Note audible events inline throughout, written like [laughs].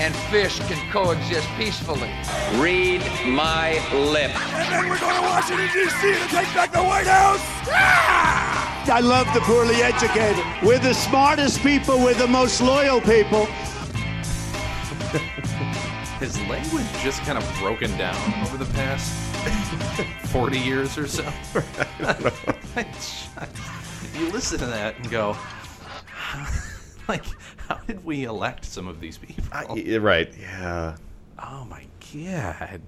and fish can coexist peacefully. Read my lips. And then we're going to Washington, D.C. to take back the White House. Ah! I love the poorly educated. We're the smartest people, we're the most loyal people. [laughs] His language just kind of broken down over the past [laughs] 40 years or so. [laughs] you listen to that and go, like, how did we elect some of these people? I, right. Yeah. Oh my god.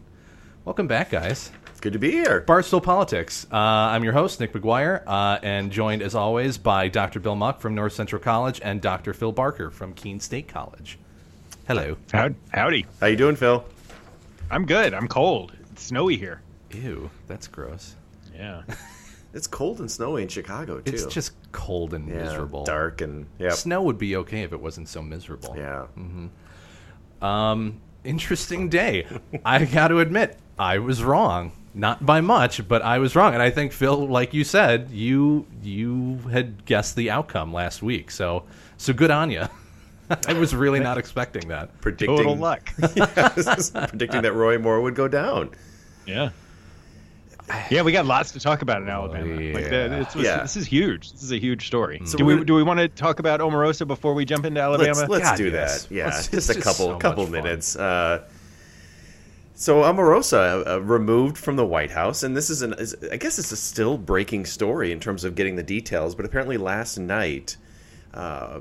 Welcome back, guys. It's good to be here. Barstool Politics. Uh, I'm your host, Nick McGuire, uh, and joined as always by Dr. Bill Muck from North Central College and Dr. Phil Barker from Keene State College. Hello. How, howdy. How you doing, Phil? I'm good. I'm cold. It's snowy here. Ew, that's gross. Yeah. [laughs] It's cold and snowy in Chicago too. It's just cold and Yeah, miserable. dark and yeah. Snow would be okay if it wasn't so miserable. Yeah. Um, interesting day. I got to admit, I was wrong. Not by much, but I was wrong. And I think Phil, like you said, you you had guessed the outcome last week. So so good on you. [laughs] I was really not expecting that. predicting Total luck. [laughs] Yes, predicting that Roy Moore would go down. yeah. Yeah, we got lots to talk about in Alabama. Like that, yeah. it's, Yeah. This is huge. This is a huge story. So do we do we want to talk about Omarosa before we jump into Alabama? Let's, let's God, do yes. that. Yeah, Let's- just a couple so couple minutes. Uh, so Omarosa uh, removed from the White House, and this is an is, I guess it's a still breaking story in terms of getting the details. But apparently last night, uh,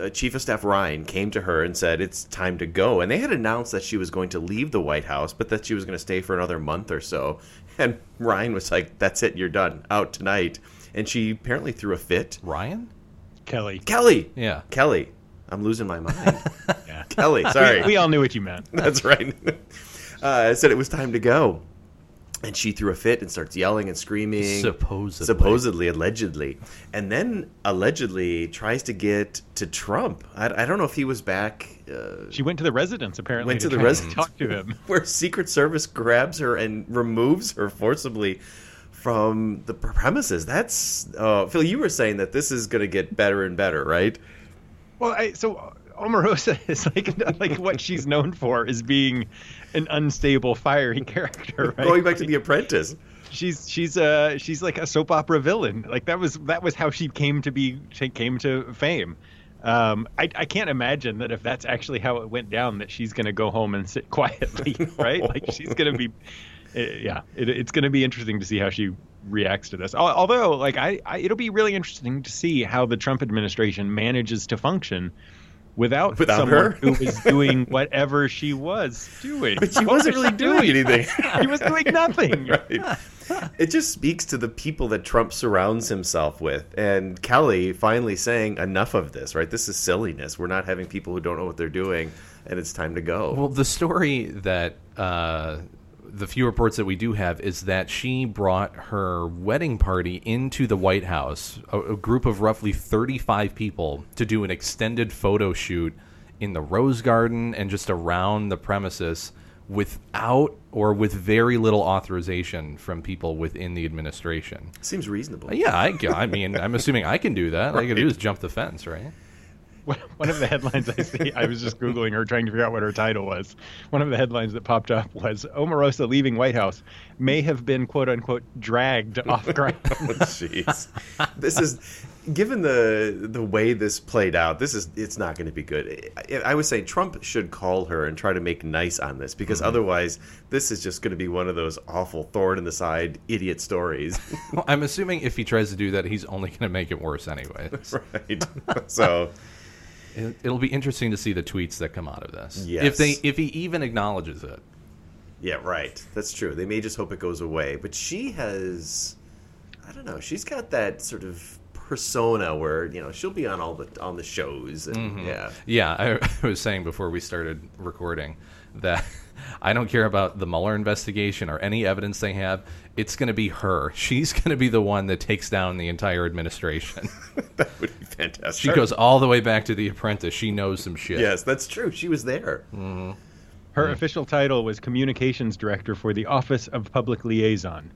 uh, Chief of Staff Ryan came to her and said it's time to go. And they had announced that she was going to leave the White House, but that she was going to stay for another month or so. [laughs] And Ryan was like, "That's it, you're done, out tonight." And she apparently threw a fit. Ryan? Kelly. Kelly, Yeah. Kelly, I'm losing my mind. [laughs] Yeah. Kelly, sorry. We, we all knew what you meant. [laughs] That's right. uh, said it was time to go. And she threw a fit and starts yelling and screaming. Supposedly. Supposedly, allegedly. And then allegedly tries to get to Trump. I, I don't know if he was back uh, She went to the residence apparently. Went to the try residence. talk to him. [laughs] where Secret Service grabs her and removes her forcibly from the premises. That's. Uh, Phil, you were saying that this is going to get better and better, right? Well, I, so Omarosa [laughs] is like like what she's known for is being an unstable, fiery character. [laughs] Right? Going back to The Apprentice. she's she's uh she's like a soap opera villain. Like that was that was how she came to be she came to fame. Um, I, I can't imagine that if that's actually how it went down, that she's going to go home and sit [laughs] quietly, right? Like she's going to be, uh, yeah. It, it's going to be interesting to see how she reacts to this. Although, like, I, I, it'll be really interesting to see how the Trump administration manages to function without, Without someone her? who was doing [laughs] whatever she was doing. But she What wasn't was really doing anything. She was doing [laughs] nothing. right. It just speaks to the people that Trump surrounds himself with. And Kelly finally saying, enough of this, right? This is silliness. We're not having people who don't know what they're doing, and it's time to go. Well, the story that uh, the few reports that we do have is that she brought her wedding party into the White House, a, a group of roughly 35 people, to do an extended photo shoot in the Rose Garden and just around the premises without or with very little authorization from people within the administration. Seems reasonable. Yeah, I, I mean, I'm assuming I can do that. All I can do is jump the fence, right? One [laughs] one of the headlines I see, I was just Googling her trying to figure out what her title was. One of the headlines that popped up was Omarosa leaving White House may have been quote unquote dragged [laughs] off ground. Oh, Jeez, this is given the the way this played out. This is it's not going to be good. I, I would say Trump should call her and try to make nice on this because mm-hmm. otherwise, this is just going to be one of those awful thorn in the side idiot stories. Well, I'm assuming if he tries to do that, he's only going to make it worse anyway. [laughs] right. So It- It'll be interesting to see the tweets that come out of this. Yes. If they if he even acknowledges it. yeah, right. That's true. They may just hope it goes away. But she has, I don't know. She's got that sort of persona where you know she'll be on all the on the shows and Mhm. yeah Yeah, I, [laughs] I was saying before we started recording that I don't care about the Mueller investigation or any evidence they have. It's going to be her. She's going to be the one that takes down the entire administration. [laughs] that would be fantastic. she goes all the way back to The Apprentice. She knows some shit. Yes, that's true. She was there. Mm-hmm. Her official title was Communications Director for the Office of Public Liaison.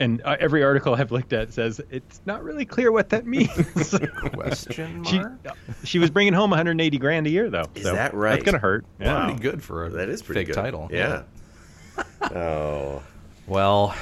And uh, every article I've looked at says it's not really clear what that means. [laughs] Question she, mark? she was bringing home 180 grand a year, though. Is so that right? That's gonna hurt. Yeah. Pretty good for a That is pretty fake good. title. Yeah. [laughs] oh. Well,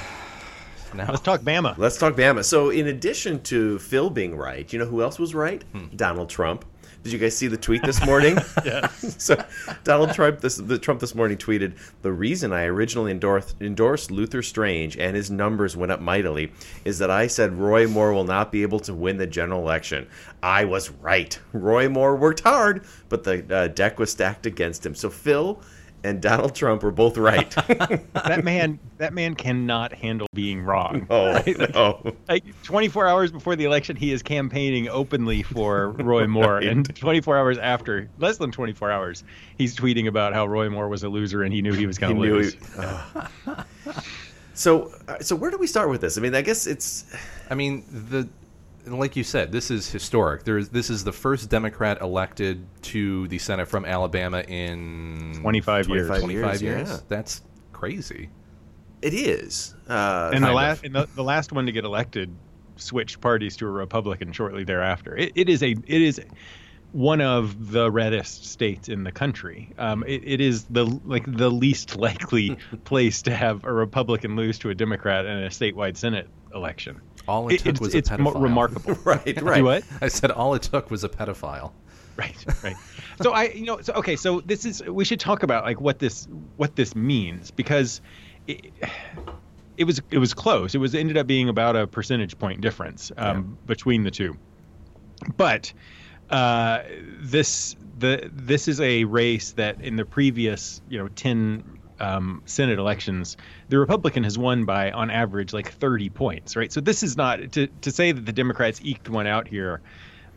now Let's talk Bama. Let's talk Bama. So, in addition to Phil being right, you know who else was right? Donald Trump. Did you guys see the tweet this morning? [laughs] [laughs] Yeah. so, Donald Trump this the Trump this morning tweeted, "The reason I originally endorsed, endorsed Luther Strange and his numbers went up mightily is that I said Roy Moore will not be able to win the general election. I was right. Roy Moore worked hard, but the uh, deck was stacked against him. So, Phil." And Donald Trump were both right. [laughs] that man, that man cannot handle being wrong. Oh, right? [laughs] Like, no. like 24 hours before the election, he is campaigning openly for Roy [laughs] Moore, and 24 hours after, less than 24 hours, he's tweeting about how Roy Moore was a loser and he knew he was going to lose. he- oh. So, uh, so where do we start with this? I mean, I guess it's I mean, the like you said, this is historic. There's this is the first Democrat elected to the Senate from Alabama in 25 years. 25 25 years, years. yeah. That's crazy. it is. Uh, and the last, and the, the last one to get elected switched parties to a Republican shortly thereafter. It, it is a, it is one of the reddest states in the country. Um, it, it is the like the least likely [laughs] place to have a Republican lose to a Democrat in a statewide Senate election. All it, It- took it's was a it's mo- pedophile. remarkable. [laughs] right, right. What? I said all it took was a pedophile. Right, right. so I, you know, so okay, so this is we should talk about like what this what this means because it, it was it was close. It was ended up being about a percentage point difference um, between the two, but uh, this the this is a race that in the previous you know ten um, Senate elections, the Republican has won by on average like 30 points, right? So this is not to to say that the Democrats eked one out here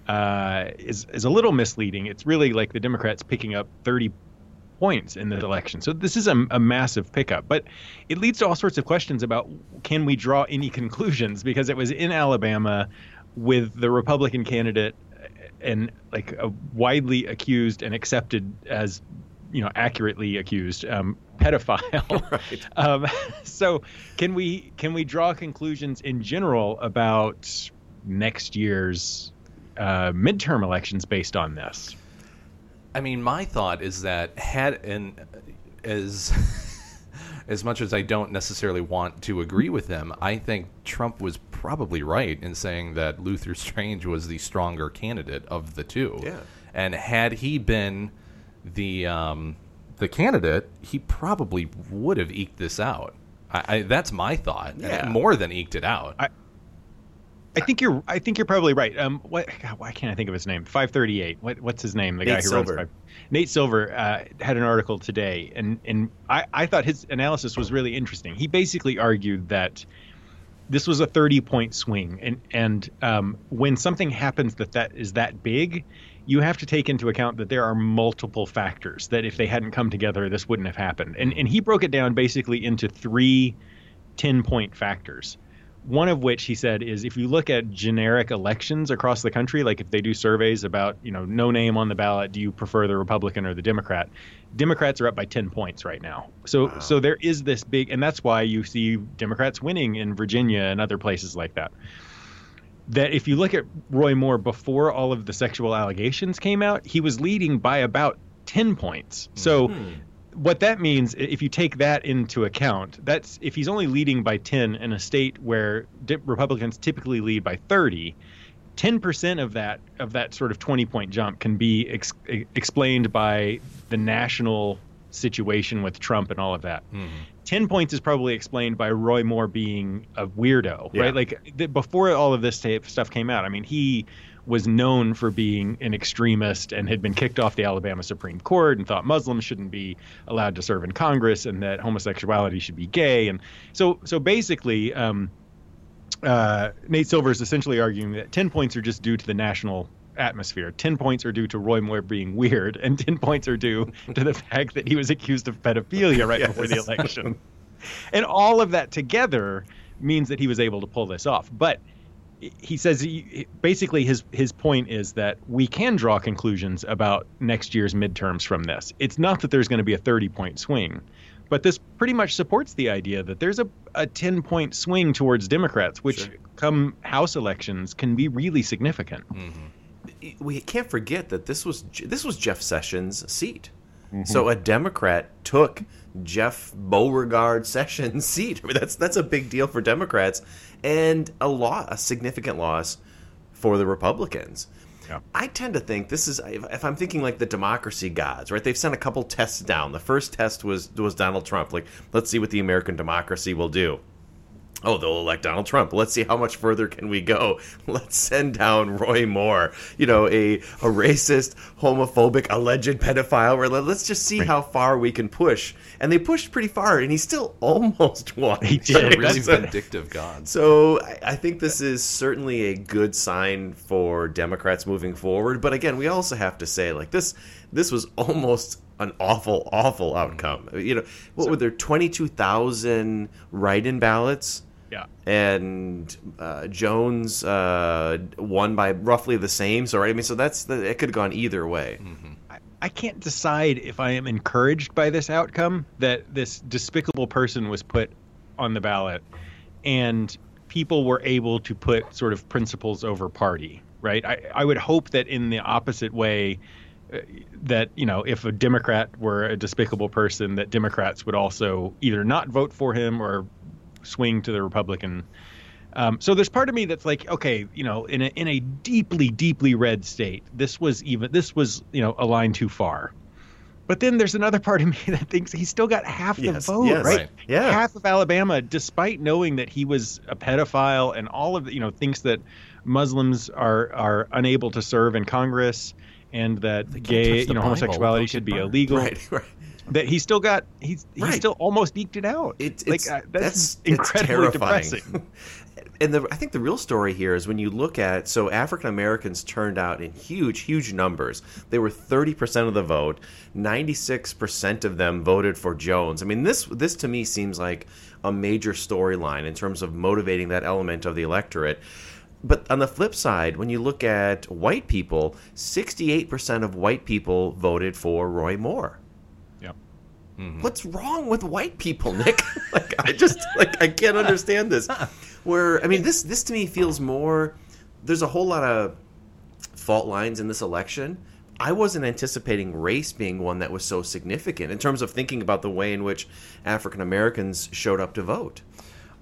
uh, is is a little misleading. It's really like the Democrats picking up 30 points in the election. So this is a, a massive pickup, but it leads to all sorts of questions about can we draw any conclusions because it was in Alabama with the Republican candidate and like a widely accused and accepted as you know accurately accused um, pedophile. [laughs] [laughs] um, so can we can we draw conclusions in general about next year's uh, midterm elections based on this? I mean, my thought is that had and as [laughs] as much as I don't necessarily want to agree with him, I think Trump was probably right in saying that Luther Strange was the stronger candidate of the two. Yeah. And had he been the um, the candidate, he probably would have eked this out. I, I, that's my thought. Yeah. More than eked it out. I- I think you're. I think you're probably right. Um, what? God, why can't I think of his name? Five thirty eight. What? What's his name? The Nate guy who Silver. runs. Five, Nate Silver uh, had an article today, and and I I thought his analysis was really interesting. He basically argued that this was a thirty point swing, and and um, when something happens that that is that big, you have to take into account that there are multiple factors that if they hadn't come together, this wouldn't have happened. And and he broke it down basically into three 10 point factors. One of which he said is if you look at generic elections across the country, like if they do surveys about, you know, no name on the ballot, do you prefer the Republican or the Democrat? Democrats are up by 10 points right now. So so there is this big and that's why you see Democrats winning in Virginia and other places like that. That if you look at Roy Moore before all of the sexual allegations came out, he was leading by about 10 points. So hmm. what that means if you take that into account that's if he's only leading by 10 in a state where republicans typically lead by 30 10% of that of that sort of 20 point jump can be ex- explained by the national situation with Trump and all of that. 10 points is probably explained by Roy Moore being a weirdo, Yeah. right? Like th- before all of this tape stuff came out, I mean, he was known for being an extremist and had been kicked off the Alabama Supreme Court and thought Muslims shouldn't be allowed to serve in Congress and that homosexuality should be gay. And so, so basically, um, uh, Nate Silver is essentially arguing that 10 points are just due to the national atmosphere. 10 points are due to Roy Moore being weird, and 10 points are due to the fact that he was accused of pedophilia right before the election. and all of that together means that he was able to pull this off. But he says he, basically his his point is that we can draw conclusions about next year's midterms from this. It's not that there's going to be a 30 point swing, but this pretty much supports the idea that there's a, a 10 point swing towards Democrats, which come House elections can be really significant. Mm-hmm. We can't forget that this was this was Jeff Sessions' seat. Mm-hmm. So a Democrat took Jeff Beauregard [laughs] Sessions' seat. I mean, that's that's a big deal for Democrats, and a law, a significant loss for the Republicans. I tend to think this is if if I'm thinking like the democracy gods, right? They've sent a couple tests down. The first test was was Donald Trump. Like, let's see what the American democracy will do. Oh, they'll elect Donald Trump. Let's see how much further can we go. [laughs] Let's send down Roy Moore, you know, a, a racist, homophobic, alleged pedophile. Let's just see how far we can push. And they pushed pretty far, and he still [laughs] almost won. He did. [laughs] really So- vindictive gods. so I, I think this is certainly a good sign for Democrats moving forward. But again, we also have to say like this this was almost an awful, awful outcome. You know, what were there twenty two thousand write in ballots? Yeah. And uh, Jones uh, won by roughly the same. So right, I mean, so that's the, it could have gone either way. I can't decide if I am encouraged by this outcome that this despicable person was put on the ballot and people were able to put sort of principles over party, right? I, I would hope that in the opposite way, uh, that, you know, if a Democrat were a despicable person, that Democrats would also either not vote for him or swing to the Republican. Um, so there's part of me that's like, okay, you know, in a in a deeply, deeply red state, this was even this was you know a line too far. But then there's another part of me [laughs] that thinks he's still got half the Yes, vote, yes. right? Right. Yeah. Half of Alabama, despite knowing that he was a pedophile and all of the, you know thinks that Muslims are are unable to serve in Congress and that gay, you know, homosexuality should be illegal. [laughs] Right, right. That he still got he's he's Right. still almost eked it out. It, like it's, uh, that's that's, incredibly terrifying. depressing. [laughs] and the, I think the real story here is when you look at so African Americans turned out in huge, huge numbers. They were thirty percent of the vote. Ninety six percent of them voted for Jones. I mean, this this to me seems like a major storyline in terms of motivating that element of the electorate. But on the flip side, when you look at white people, sixty eight percent of white people voted for Roy Moore. Yep. What's wrong with white people, Nick? [laughs] like I just like I can't understand this. Where I mean this this to me feels more there's a whole lot of fault lines in this election. I wasn't anticipating race being one that was so significant in terms of thinking about the way in which African Americans showed up to vote.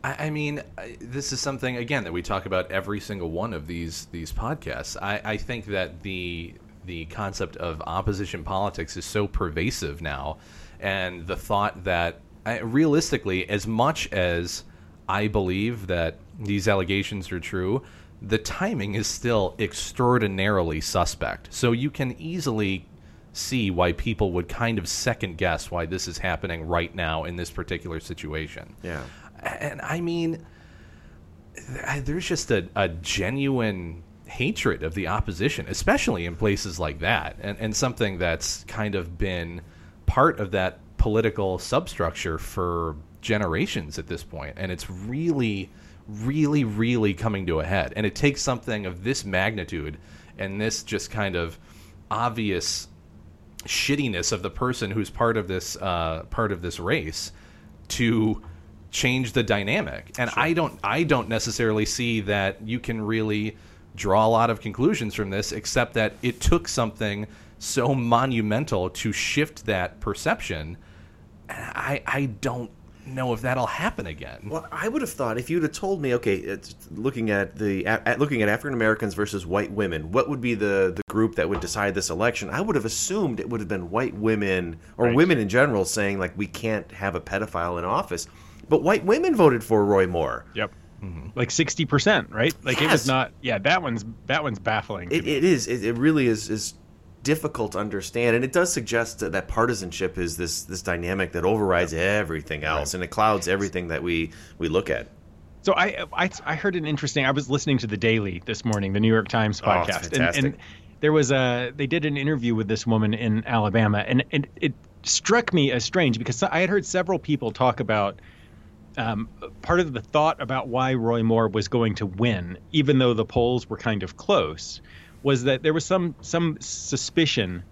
I, I mean, I- this is something again that we talk about every single one of these these podcasts. I, I think that the the concept of opposition politics is so pervasive now, and the thought that I, realistically, as much as I believe that these allegations are true, the timing is still extraordinarily suspect. So you can easily see why people would kind of second guess why this is happening right now in this particular situation. Yeah. And I mean, there's just a, a genuine hatred of the opposition, especially in places like that, and, and something that's kind of been part of that political substructure for generations at this point. And it's really, really, really coming to a head. And it takes something of this magnitude and this just kind of obvious shittiness of the person who's part of this uh, part of this race to change the dynamic. And I don't I don't necessarily see that you can really draw a lot of conclusions from this except that it took something so monumental to shift that perception. And I I don't know if that'll happen again. Well, I would have thought if you'd have told me, okay, it's looking at the at, looking at African Americans versus white women, what would be the the group that would decide this election? I would have assumed it would have been white women or Right. women in general saying like we can't have a pedophile in office, but white women voted for Roy Moore. Yep. Mm-hmm. Like sixty percent, right? Like it was not. Yeah, that one's that one's baffling. It, it is. It, it really is is difficult to understand, and it does suggest that, that partisanship is this this dynamic that overrides everything else, and it clouds everything that we we look at. So I, I I heard an interesting. I was listening to the Daily this morning, the New York Times Oh, podcast, and, and there was a they did an interview with this woman in Alabama, and and it struck me as strange because I had heard several people talk about um, part of the thought about why Roy Moore was going to win, even though the polls were kind of close, was that there was some some suspicion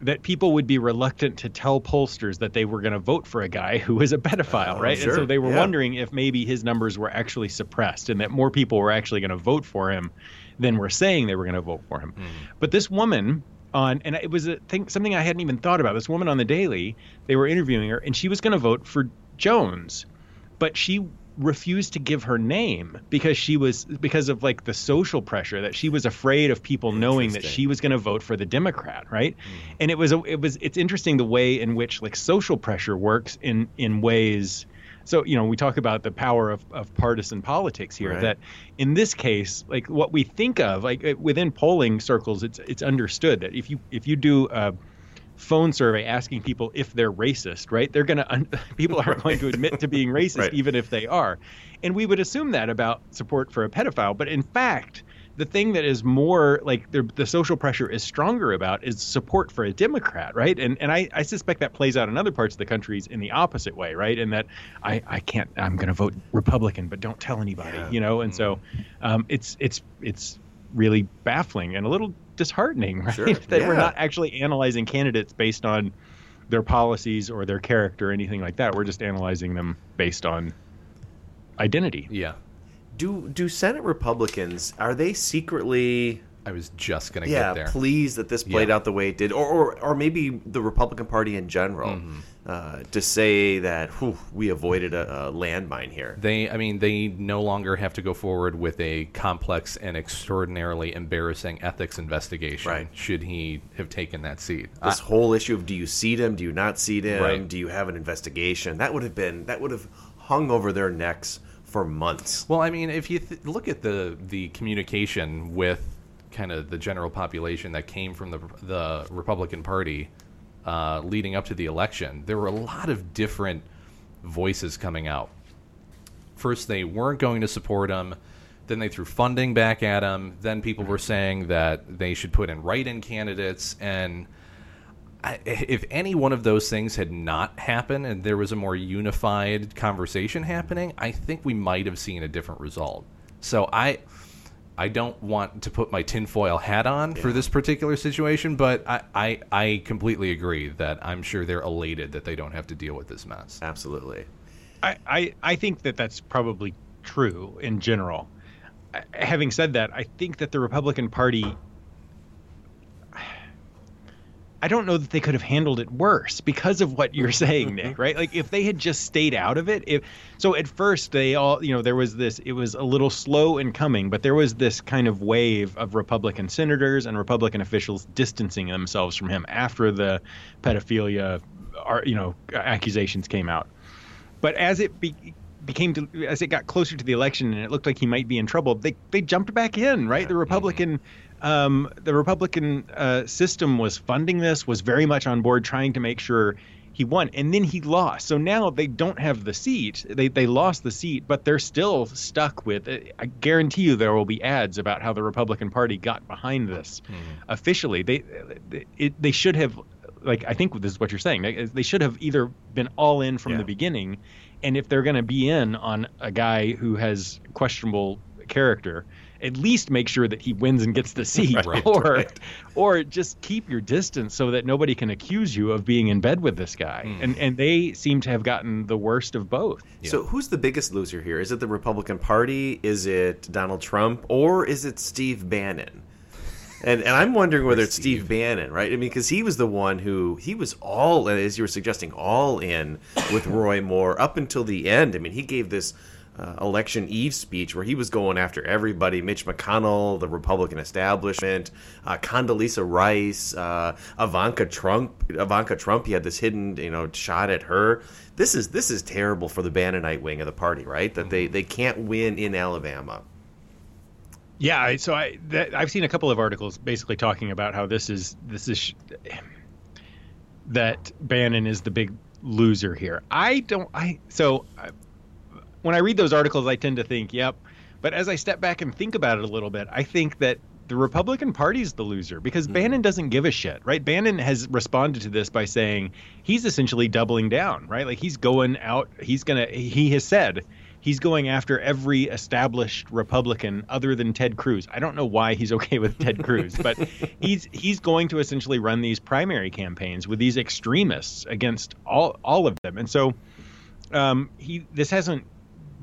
that people would be reluctant to tell pollsters that they were going to vote for a guy who was a pedophile, Oh, right? sure. And so they were Yeah. wondering if maybe his numbers were actually suppressed and that more people were actually going to vote for him than were saying they were going to vote for him. But this woman on and it was a thing something I hadn't even thought about. This woman on the Daily, they were interviewing her and she was going to vote for Jones, but she refused to give her name because she was because of like the social pressure that she was afraid of people knowing that she was going to vote for the Democrat, right? Mm-hmm. And it was a, it was it's interesting the way in which like social pressure works in in ways so you know we talk about the power of, of partisan politics here Right. that in this case like what we think of like within polling circles it's it's understood that if you if you do a phone survey asking people if they're racist right they're going to un- [laughs] people are going to admit to being [laughs] racist Right. even if they are and we would assume that about support for a pedophile but in fact the thing that is more like the, the social pressure is stronger about is support for a Democrat, right? And and I, I suspect that plays out in other parts of the countries in the opposite way, right? In that I, I can't I'm going to vote Republican, but don't tell anybody, you know. And so um, it's it's it's really baffling and a little disheartening, [laughs] right? Sure, that we're not actually analyzing candidates based on their policies or their character or anything like that. We're just analyzing them based on identity. Yeah. Do do Senate Republicans are they secretly I was just gonna yeah get there. pleased that this played Yeah. out the way it did, or, or or maybe the Republican Party in general Mm-hmm. uh, to say that whew, we avoided a, a landmine here. They, I mean, they no longer have to go forward with a complex and extraordinarily embarrassing ethics investigation. Right. Should he have taken that seat? This whole issue of do you seat him, do you not seat him, Right. do you have an investigation? That would have been that would have hung over their necks for months. Well, I mean, if you th- look at the the communication with kind of the general population that came from the the Republican Party uh, leading up to the election, there were a lot of different voices coming out. First, they weren't going to support him. Then they threw funding back at him. Then people were saying that they should put in write-in candidates and. I, if any one of those things had not happened and there was a more unified conversation happening, I think we might have seen a different result. So I, I don't want to put my tinfoil hat on for this particular situation, but I, I, I completely agree that I'm sure they're elated that they don't have to deal with this mess. Absolutely. I, I, I think that that's probably true in general. Having said that, I think that the Republican Party. I don't know that they could have handled it worse because of what you're saying, Nick. Right? Like if they had just stayed out of it. If so, at first they all, you know, there was this. It was a little slow in coming, but there was this kind of wave of Republican senators and Republican officials distancing themselves from him after the pedophilia, are you know, accusations came out. But as it be, became to, as it got closer to the election and it looked like he might be in trouble, they they jumped back in, right? The mm-hmm. Republican um, the Republican uh, system was funding this, was very much on board, trying to make sure he won, and then he lost. So now they don't have the seat. They they lost the seat, but they're still stuck with. I guarantee you there will be ads about how the Republican Party got behind this. Officially, they they, it, they should have like I think this is what you're saying. They they should have either been all in from Yeah. the beginning, and if they're going to be in on a guy who has questionable character, at least make sure that he wins and gets the [laughs] seat, Right, [laughs] or right. or just keep your distance so that nobody can accuse you of being in bed with this guy. Hmm. And and they seem to have gotten the worst of both. So who's the biggest loser here? Is it the Republican Party? Is it Donald Trump? Or is it Steve Bannon? And and I'm wondering whether it's Steve Bannon, right? I mean, because he was the one who he was all, as you were suggesting, all in with Roy Moore up until the end. I mean, he gave this uh, election eve speech where he was going after everybody: Mitch McConnell, the Republican establishment, uh, Condoleezza Rice, uh, Ivanka Trump. Ivanka Trump. He had this hidden, you know, shot at her. This is this is terrible for the Bannonite wing of the party, right? That they they can't win in Alabama. Yeah, so I that, I've seen a couple of articles basically talking about how this is this is sh- that Bannon is the big loser here. I don't I so when I read those articles, I tend to think, yep. But as I step back and think about it a little bit, I think that the Republican Party's the loser because mm-hmm. Bannon doesn't give a shit, right? Bannon has responded to this by saying he's essentially doubling down, right? Like he's going out, he's going to, he has said he's going after every established Republican other than Ted Cruz. I don't know why he's [laughs] okay with Ted Cruz, but [laughs] he's he's going to essentially run these primary campaigns with these extremists against all all of them. And so um, he this hasn't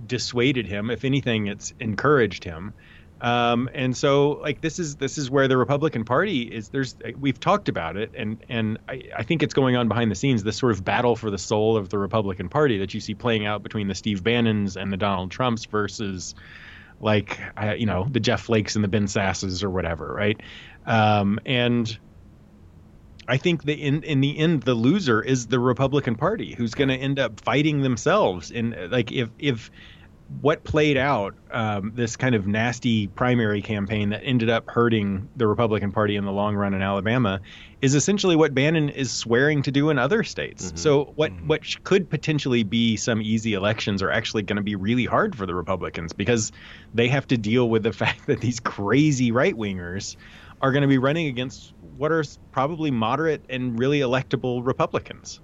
dissuaded him. If anything, it's encouraged him. Um, and so like this is this is where the Republican Party is there's we've talked about it and and I, I think it's going on behind the scenes this sort of battle for the soul of the Republican Party that you see playing out between the Steve Bannons and the Donald Trumps versus like uh, you know the Jeff Flakes and the Ben Sasses or whatever right um, and I think the in in the end the loser is the Republican Party who's going to end up fighting themselves and like if if what played out, um, this kind of nasty primary campaign that ended up hurting the Republican Party in the long run in Alabama, is essentially what Bannon is swearing to do in other states. Mm-hmm. So what mm-hmm. what could potentially be some easy elections are actually going to be really hard for the Republicans because they have to deal with the [laughs] fact that these crazy right wingers are going to be running against what are probably moderate and really electable Republicans.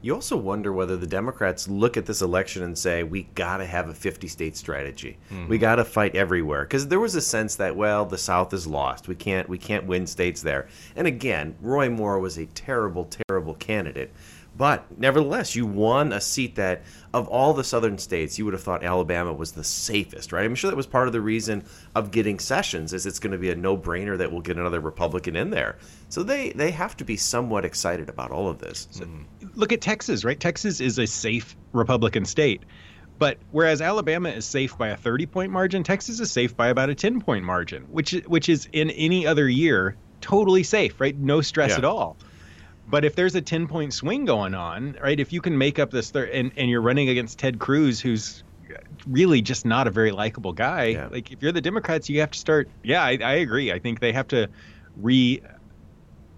You also wonder whether the Democrats look at this election and say, we got to have a 50 state strategy. Mm-hmm. We got to fight everywhere. Because there was a sense that, well, the South is lost. We can't, we can't win states there. And again, Roy Moore was a terrible, terrible candidate. But nevertheless, you won a seat that, of all the southern states, you would have thought Alabama was the safest, right? I'm sure that was part of the reason of getting Sessions, is it's going to be a no-brainer that we'll get another Republican in there. So they they have to be somewhat excited about all of this. So. Look at Texas, right? Texas is a safe Republican state. But whereas Alabama is safe by a 30 point margin, Texas is safe by about a 10 point margin, which which is in any other year totally safe, right? No stress yeah. at all. But if there's a 10 point swing going on, right, if you can make up this third and, and you're running against Ted Cruz, who's really just not a very likable guy, yeah. like if you're the Democrats, you have to start. Yeah, I, I agree. I think they have to re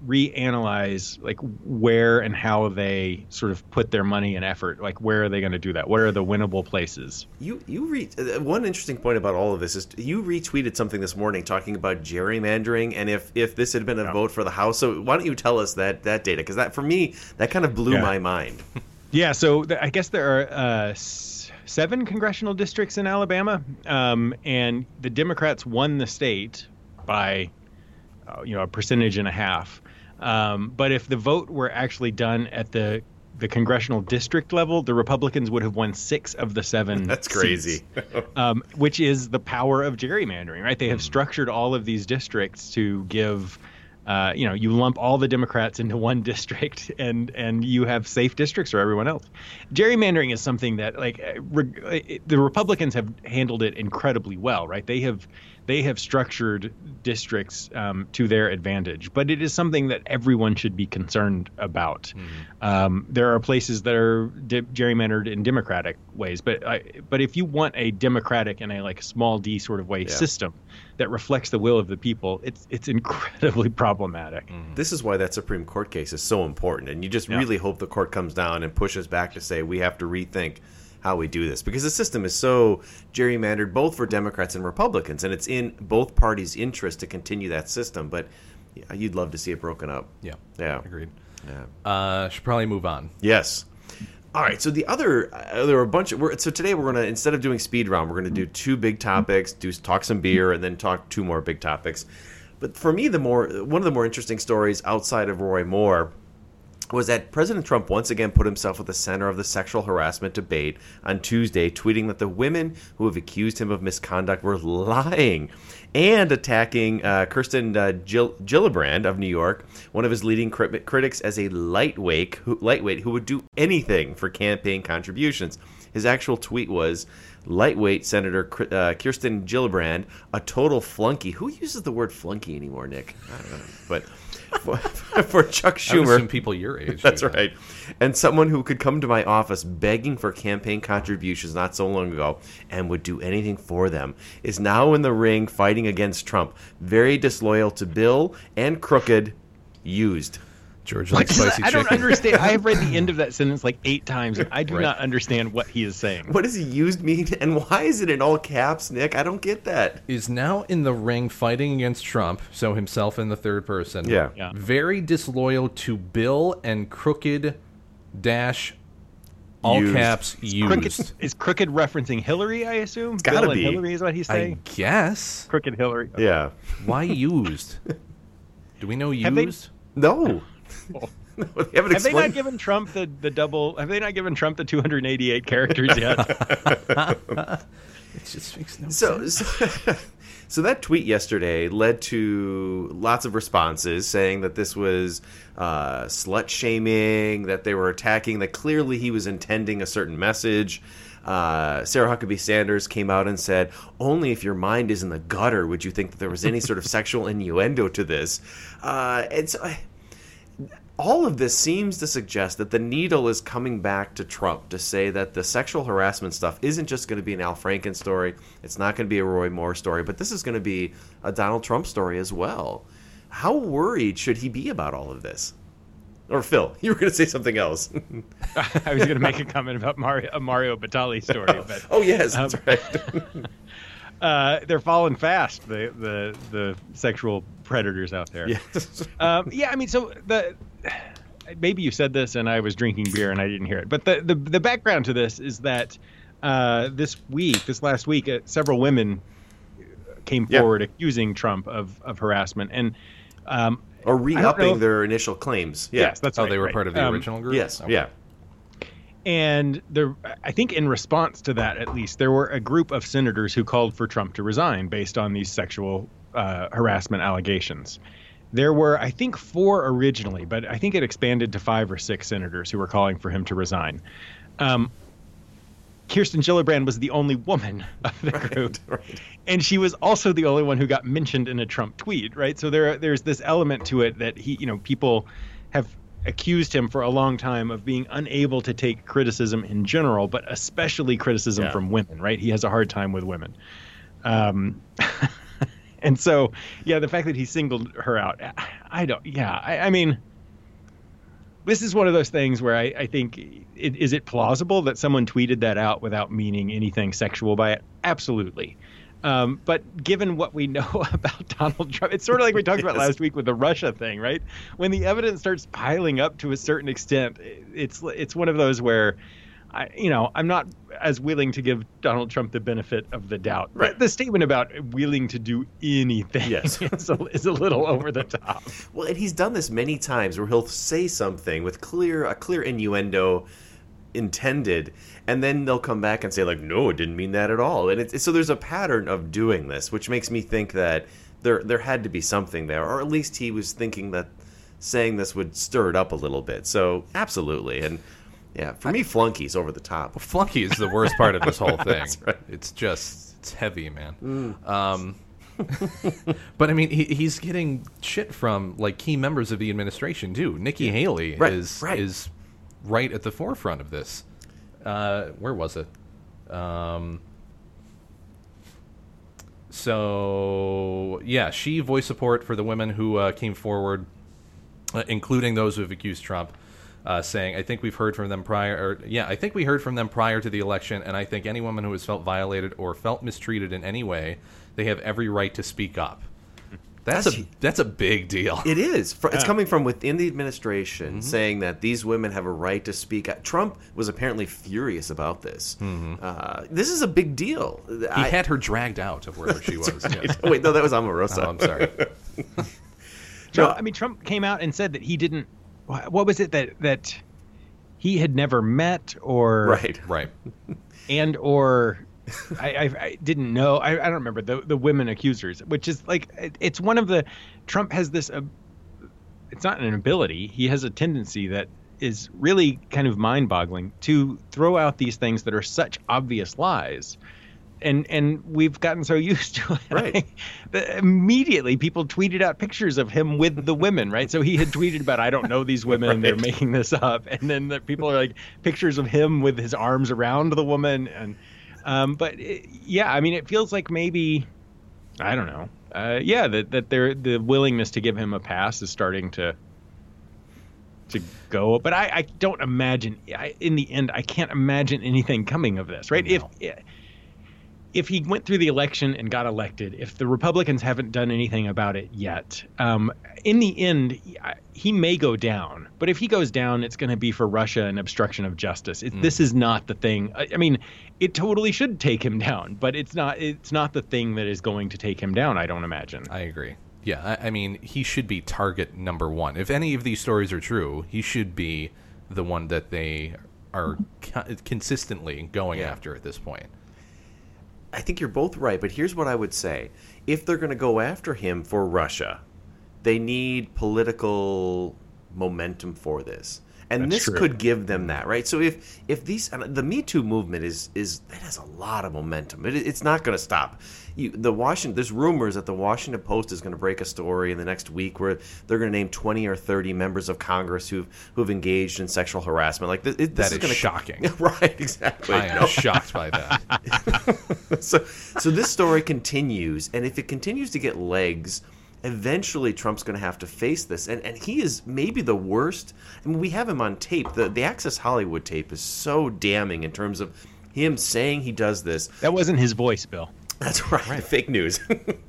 reanalyze like where and how they sort of put their money and effort. Like where are they going to do that? What are the winnable places? You you read uh, one interesting point about all of this is you retweeted something this morning talking about gerrymandering and if if this had been a vote for the house so why don't you tell us that that data? Because that for me that kind of blew yeah. my mind. [laughs] Yeah so th- i guess there are uh, seven congressional districts in alabama um, and the democrats won the state by uh, you know a percentage and a half um, but if the vote were actually done at the the congressional district level, the Republicans would have won six of the seven. [laughs] That's crazy. [laughs] um, which is the power of gerrymandering, right? They have mm. structured all of these districts to give. Uh, you know, you lump all the Democrats into one [laughs] district, and and you have safe districts for everyone else. Gerrymandering is something that, like, uh, re- the Republicans have handled it incredibly well, right? They have they have structured districts um, to their advantage. But it is something that everyone should be concerned about. Mm-hmm. Um, there are places that are di- gerrymandered in democratic ways, but I, but if you want a democratic and a like small d sort of way yeah. system that reflects the will of the people, it's it's incredibly [laughs] problematic. Mm-hmm. This is why that Supreme Court case is so important, and you just yeah. really hope the court comes down and pushes back to say we have to rethink how we do this because the system is so gerrymandered both for Democrats and Republicans, and it's in both parties' interest to continue that system. But yeah, you'd love to see it broken up. Yeah, yeah, agreed. Yeah, uh, should probably move on. Yes. All right. So the other, uh, there were a bunch of. We're, so today we're gonna instead of doing speed round, we're gonna do two big topics, do talk some beer, and then talk two more big topics. But for me, the more one of the more interesting stories outside of Roy Moore was that President Trump once again put himself at the center of the sexual harassment debate on Tuesday, tweeting that the women who have accused him of misconduct were lying and attacking uh, Kirsten uh, Gill- Gillibrand of New York, one of his leading crit- critics, as a lightweight who, lightweight who would do anything for campaign contributions. His actual tweet was lightweight Senator uh, Kirsten Gillibrand, a total flunky. Who uses the word flunky anymore, Nick? I don't know. But for, [laughs] for Chuck Schumer. people your [laughs] age. That's right. And someone who could come to my office begging for campaign contributions not so long ago and would do anything for them is now in the ring fighting against Trump. Very disloyal to Bill and crooked, used. George likes does that- spicy I don't understand. I have read the end [laughs] of that sentence like eight times, and I do Right. not understand what he is saying. What does he used mean, and why is it in all caps, Nick? I don't get that. Is now in the ring fighting against Trump, so himself in the third person. Yeah. Yeah. Very disloyal to Bill and crooked dash all Used. caps used. Crooked, is Crooked referencing Hillary? I assume. It's gotta Bill be. And Hillary is what he's saying. I guess. Crooked Hillary. Yeah. Why used? [laughs] Do we know Have they- used? [laughs] No. they haven't Have they not given Trump the, the double? Have they not given Trump the 288 characters yet? [laughs] [laughs] It just makes no So, sense. so, so that tweet yesterday led to lots of responses saying that this was uh, slut shaming, that they were attacking, that clearly he was intending a certain message. Uh, Sarah Huckabee Sanders came out and said, "Only if your mind is in the gutter would you think that there was any sort of sexual innuendo to this." Uh, and so, I- all of this seems to suggest that the needle is coming back to Trump to say that the sexual harassment stuff isn't just going to be an Al Franken story. It's not going to be a Roy Moore story, but this is going to be a Donald Trump story as well. How worried should he be about all of this? Or Phil, [laughs] you were going to say something else. [laughs] I was going to make a comment about Mario, a Mario Batali story, [laughs] but oh yes, Um, that's right. uh, they're falling fast. The the the sexual predators out there. yes. Um, yeah, I mean, so the maybe you said this and I was drinking beer and I didn't hear it, but the the, the background to this is that uh, this week, this last week, uh, several women came Yeah. forward accusing Trump of of harassment and. Um, Or I re-upping if- their initial claims. Yeah. Yes, that's oh, right, they were right. part of the Um, original group. yes. Okay. Yeah. And there, I think, in response to that, at least, there were a group of senators who called for Trump to resign based on these sexual uh, harassment allegations. There were, I think, four originally, but I think it expanded to five or six senators who were calling for him to resign. Um, Kirsten Gillibrand was the only woman [laughs] of the group, [laughs] right. and she was also the only one who got mentioned in a Trump tweet, right? So there, there's this element to it that he, you know, people have accused him for a long time of being unable to take criticism in general, but especially criticism Yeah. from women, right? He has a hard time with women. Um, [laughs] [laughs] and so, yeah, the fact that he singled her out, I- don't, yeah, I, I mean, this is one of those things where I, I think, it, is it plausible that someone tweeted that out without meaning anything sexual by it? Absolutely. Um, but given what we [laughs] know about Donald Trump, it's sort of like we talked about [laughs] last week with the Russia thing, right? When the evidence starts piling up to a certain extent, it's it's one of those where, I, you know, I'm not as willing to give Donald Trump the benefit of the doubt. Right. The statement about willing to do anything Yes. [laughs] is, a, is a little over the top. Well, and he's done this many times where he'll say something with clear a clear innuendo intended, and then they'll come back and say like, "No, it didn't mean that at all." And it's, so there's a pattern of doing this, which makes me think that there there had to be something there, or at least he was thinking that saying this would stir it up a little bit. So absolutely, and yeah, for me, flunky's over the top. Flunky is the worst part of this whole [laughs] thing. That's right. It's just it's heavy, man. Um, [laughs] but I mean, he, he's getting shit from like key members of the administration too. Nikki Haley Right, is right. is right at the forefront of this. Uh, where was it? Um, so yeah, she voiced support for the women who uh, came forward, uh, including those who have accused Trump, uh, saying, "I think we've heard from them prior. Or, yeah, I think we heard from them prior to the election, and I think any woman who has felt violated or felt mistreated in any way, they have every right to speak up." That's, That's- a that's a big deal. It is. Fr- It's coming from within the administration Mm-hmm. saying that these women have a right to speak. out. Trump was apparently furious about this. Uh, this is a big deal. Mm-hmm. he had her dragged out of wherever she [laughs] was. Yeah. Wait, no, that was Omarosa. Oh, I'm sorry. [laughs] Trump, I mean, Trump came out and said that he didn't. Wha- What was it that that he had never met or [laughs] Right. Right. and or I, I, I didn't know. I, I don't remember the the women accusers, which is like it- it's one of the Trump has this. Uh, it's not an ability. He has a tendency that is really kind of mind-boggling to throw out these things that are such obvious lies. And and we've gotten so [laughs] used to it. Right. immediately, people tweeted out pictures of him with the women, right? So he had tweeted about, "I don't know these women; they're [laughs] making this up." And then the people are like pictures of him with his arms around the woman, and um, but it, yeah, I mean, it feels like maybe I don't know. Uh, yeah, that that there the willingness to give him a pass is starting to to go. But I, I don't imagine. I, in the end, I can't imagine anything coming of this. Right? No. If if he went through the election and got elected, if the Republicans haven't done anything about it yet, um, in the end, he, may go down. But if he goes down, it's going to be for Russia and obstruction of justice. It, Mm. This is not the thing. I, I mean, it totally should take him [laughs] down, but it's not. It's not the thing that is going to take him down. I don't imagine. I agree. Yeah, I, I mean, he should be target number one. If any of these stories are true, he should be the one that they are co- consistently going after at this point. I think you're both right, but here's what I would say. If they're going to go after him for Russia, they need political momentum for this. And That's this true. could give them that, right? So if if these uh, the Me Too movement is is that has a lot of momentum. It, it's not going to stop. You, the Washington there's rumors that the Washington Post is going to break a story in the next week where they're going to name 20 or 30 members of Congress who've who've engaged in sexual harassment. Like this, it, this That is gonna, shocking. [laughs] right? Exactly. I am No. shocked by that. [laughs] so, so this story continues, and if it continues to get legs, eventually Trump's going to have to face this, and and he is maybe the worst. I mean, we have him on tape. The the Access Hollywood tape is so damning in terms of him saying he does this. That wasn't his voice, Bill. That's right, fake news.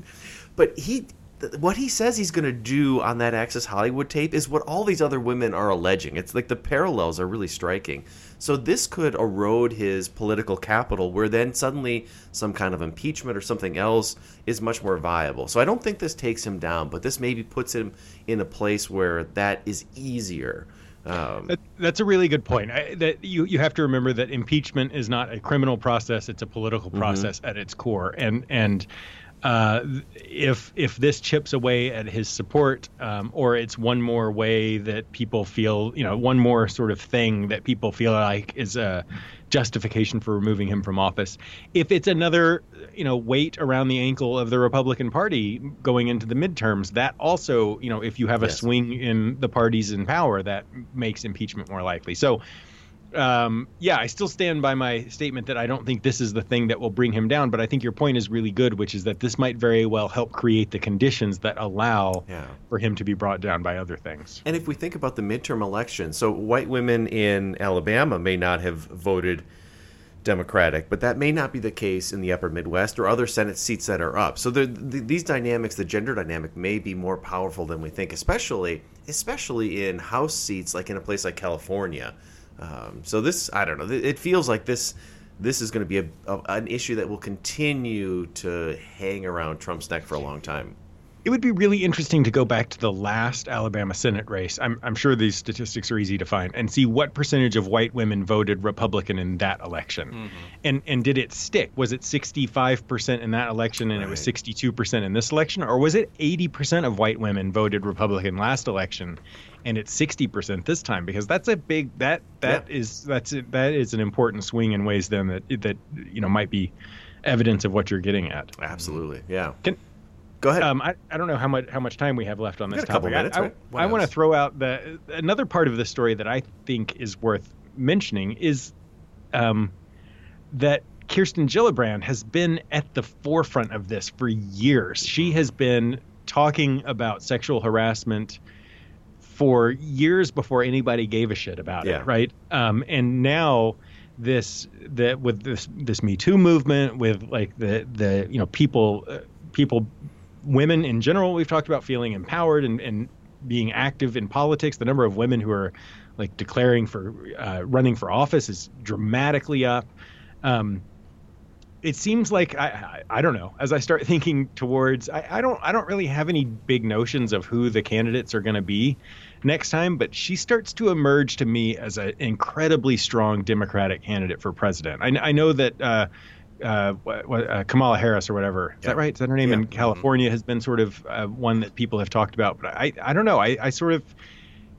[laughs] but he. th- What he says he's going to do on that Access Hollywood tape is what all these other women are alleging. It's like the parallels are really striking. So this could erode his political capital, where then suddenly some kind of impeachment or something else is much more viable. So I don't think this takes him down, but this maybe puts him in a place where that is easier. Um, That, that's a really good point. I, that you you have to remember that impeachment is not a criminal process; it's a political process at its core. And and uh, if if this chips away at his support, um, or it's one more way that people feel, you know, one more sort of thing that people feel like is a justification for removing him from office. If it's another, you know, weight around the ankle of the Republican Party going into the midterms, that also, you know, if you have a Yes. swing in the parties in power, that makes impeachment more likely. So, um, yeah, I still stand by my statement that I don't think this is the thing that will bring him down. But I think your point is really good, which is that this might very well help create the conditions that allow Yeah. for him to be brought down by other things. And if we think about the midterm election, so white women in Alabama may not have voted Democratic, but that may not be the case in the upper Midwest or other Senate seats that are up. So the, the, these dynamics, the gender dynamic, may be more powerful than we think, especially especially in House seats, like in a place like California. Um, so this, I don't know, it feels like this this is going to be a, a, an issue that will continue to hang around Trump's neck for a long time. It would be really interesting to go back to the last Alabama Senate race. I'm, I'm sure these statistics are easy to find and see what percentage of white women voted Republican in that election. Mm-hmm. And and did it stick? Was it 65% in that election and it was 62% in this election? Or was it 80% of white women voted Republican last election and it's 60% this time? Because that's a big that that is that's a, that is an important swing in ways then that that you know might be evidence of what you're getting at. Absolutely, yeah. Can, Go ahead. Um, I, I don't know how much how much time we have left on this got couple topic. I- minutes, I, right? What I want to throw out the another part of the story that I think is worth mentioning is um, that Kirsten Gillibrand has been at the forefront of this for years. She has been talking about sexual harassment for years before anybody gave a shit about Yeah. it, right? Um, and now this that with this this Me Too movement, with like the the you know people uh, people women in general, we've talked about feeling empowered and, and being active in politics. The number of women who are like declaring for uh, running for office is dramatically up. Um, it seems like I, I I don't know. As I start thinking towards, I, I don't I don't really have any big notions of who the candidates are going to be next time. But she starts to emerge to me as an incredibly strong Democratic candidate for president. I, I know that. Uh, uh, uh, Kamala Harris or whatever. Is Yeah. that right? Is that her name? Yeah. In California has been sort of uh, one that people have talked about. But I, I don't know. I, I sort of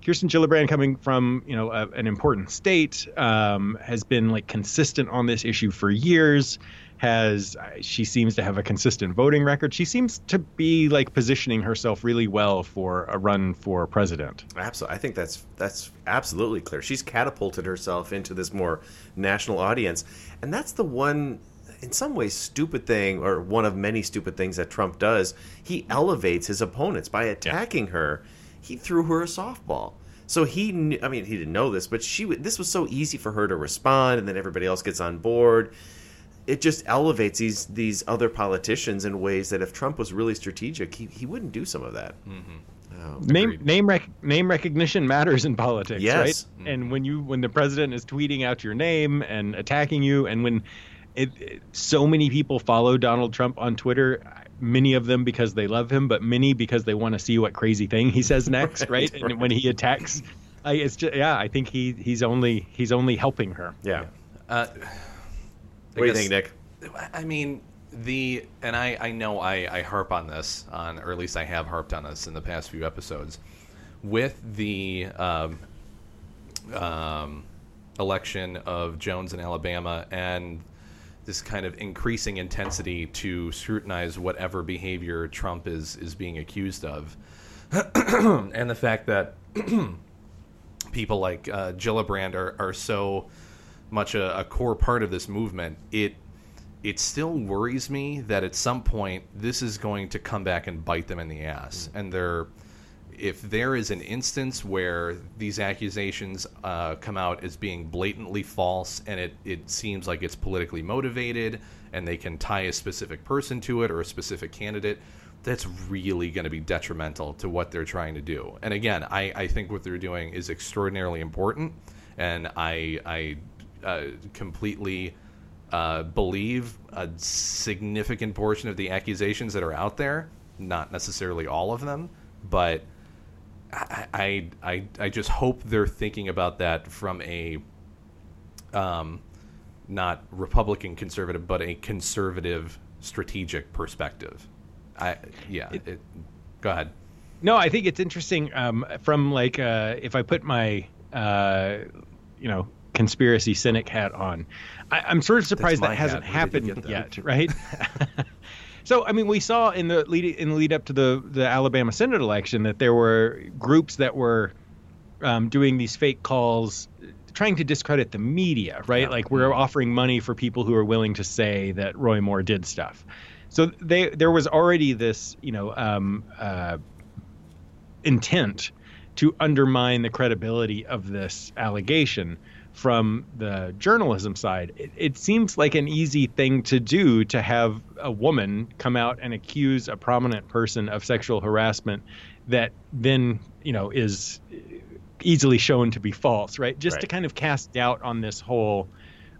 Kirsten Gillibrand, coming from you know a, an important state, um, has been like consistent on this issue for years. Has uh, she seems to have a consistent voting record? She seems to be like positioning herself really well for a run for president. Absolutely, I think that's that's absolutely clear. She's catapulted herself into this more national audience, and that's the one, in some ways, stupid thing, or one of many stupid things that Trump does. He elevates his opponents by attacking her. He threw her a softball. So he, knew, I mean, he didn't know this, but she, this was so easy for her to respond, and then everybody else gets on board. It just elevates these these other politicians in ways that if Trump was really strategic, he, he wouldn't do some of that. Mm-hmm. Oh, name name rec- name recognition matters in politics, Yes. right? Mm-hmm. And when you when the president is tweeting out your name and attacking you, and when it, it- so many people follow Donald Trump on Twitter, many of them because they love him, but many because they want to see what crazy thing he says [laughs] next, right? Right, And when he attacks, I, it's just, yeah, I think he he's only he's only helping her. Yeah. Uh, What do you think, Nick? I mean, the and I I know I I harp on this on or at least I have harped on this in the past few episodes with the um, um, election of Jones in Alabama and this kind of increasing intensity to scrutinize whatever behavior Trump is is being accused of, [clears throat] and the fact that [clears throat] people like uh, Gillibrand are, are so much a, a core part of this movement, it it still worries me that at some point this is going to come back and bite them in the ass. And there, if there is an instance where these accusations uh, come out as being blatantly false and it, it seems like it's politically motivated and they can tie a specific person to it or a specific candidate, that's really going to be detrimental to what they're trying to do. And again, I, I think what they're doing is extraordinarily important, and I I uh, completely uh, believe a significant portion of the accusations that are out there. Not necessarily all of them, but I I I, just hope they're thinking about that from a um, not Republican conservative, but a conservative strategic perspective. I yeah. It, go ahead. No, I think it's interesting. Um, from like, uh, if I put my, uh, you know, conspiracy cynic hat on, I, I'm sort of surprised that hasn't hat. Where did you happened that? yet, right? [laughs] so, I mean, we saw in the lead in the lead up to the the Alabama Senate election that there were groups that were um, doing these fake calls. Trying to discredit the media, right? Like we're offering money for people who are willing to say that Roy Moore did stuff. So they there was already this, you know, um, uh, intent to undermine the credibility of this allegation from the journalism side. It, it seems like an easy thing to do to have a woman come out and accuse a prominent person of sexual harassment that then, you know, is easily shown to be false, right? Just to kind of cast doubt on this whole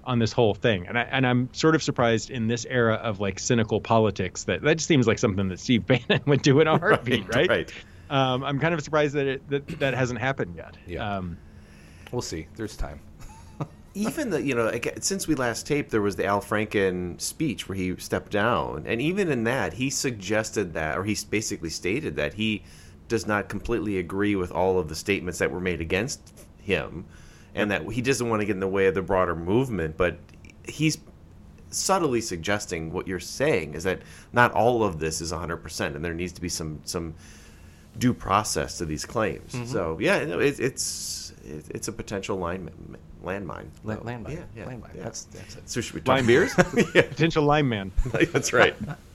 on this whole thing. And I and I'm sort of surprised in this era of like cynical politics that that just seems like something that Steve [laughs] Bannon would do in a heartbeat, right? right. Um, I'm kind of surprised that it, that that hasn't happened yet. Yeah. Um, We'll see. There's time. Even the you know since we last taped there was the al franken speech where he stepped down. And even in that he suggested that or he basically stated that he does not completely agree with all of the statements that were made against him and that he doesn't want to get in the way of the broader movement. But he's subtly suggesting what you're saying is that not all of this is 100% and there needs to be some some due process to these claims. Mhm. so yeah no, it, it's it, it's a potential line landmine La- landmine. yeah, yeah, Landmine. yeah. That's- that's it. so should we talk Lime- beers [laughs] yeah potential lime man. [laughs] that's right [coughs]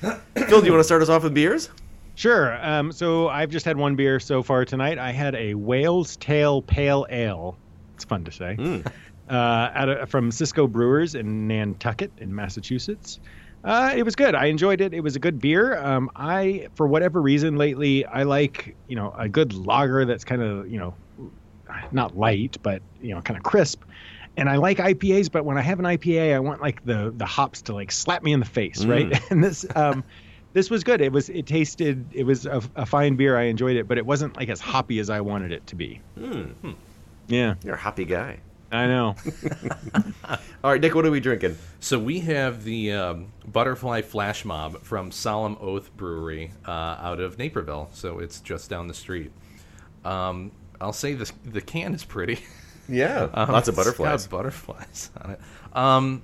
phil do you want to start us off with beers Sure. Um, so I've just had one beer so far tonight. I had a Whale's Tail Pale Ale. It's fun to say. [laughs] Uh, out of, from Cisco Brewers in Nantucket in Massachusetts. Uh, it was good. I enjoyed it. It was a good beer. Um, I, for whatever reason, lately I like you know a good lager that's kind of you know not light but you know kind of crisp. And I like IPAs, but when I have an IPA, I want like the the hops to like slap me in the face, right? Mm. [laughs] And this um, this was good. It was it tasted it was a, a fine beer. I enjoyed it, but it wasn't like as hoppy as I wanted it to be. Hmm. Yeah, you're a happy guy I know. [laughs] [laughs] all right nick what are we drinking So we have the um, Butterfly Flash Mob from Solemn Oath Brewery uh, out of Naperville. So it's just down the street. Um, I'll say the the can is pretty. Yeah, [laughs] Um, lots of butterflies. butterflies [laughs] on it. Um,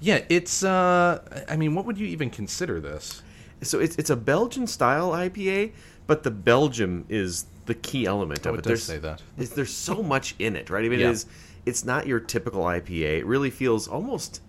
yeah, it's. Uh, I mean, what would you even consider this? so it's it's a belgian style ipa but the belgium is the key element Oh, of it it does there's say that. is- there's so [laughs] much in it right i mean Yeah. it is it's not your typical ipa it really feels almost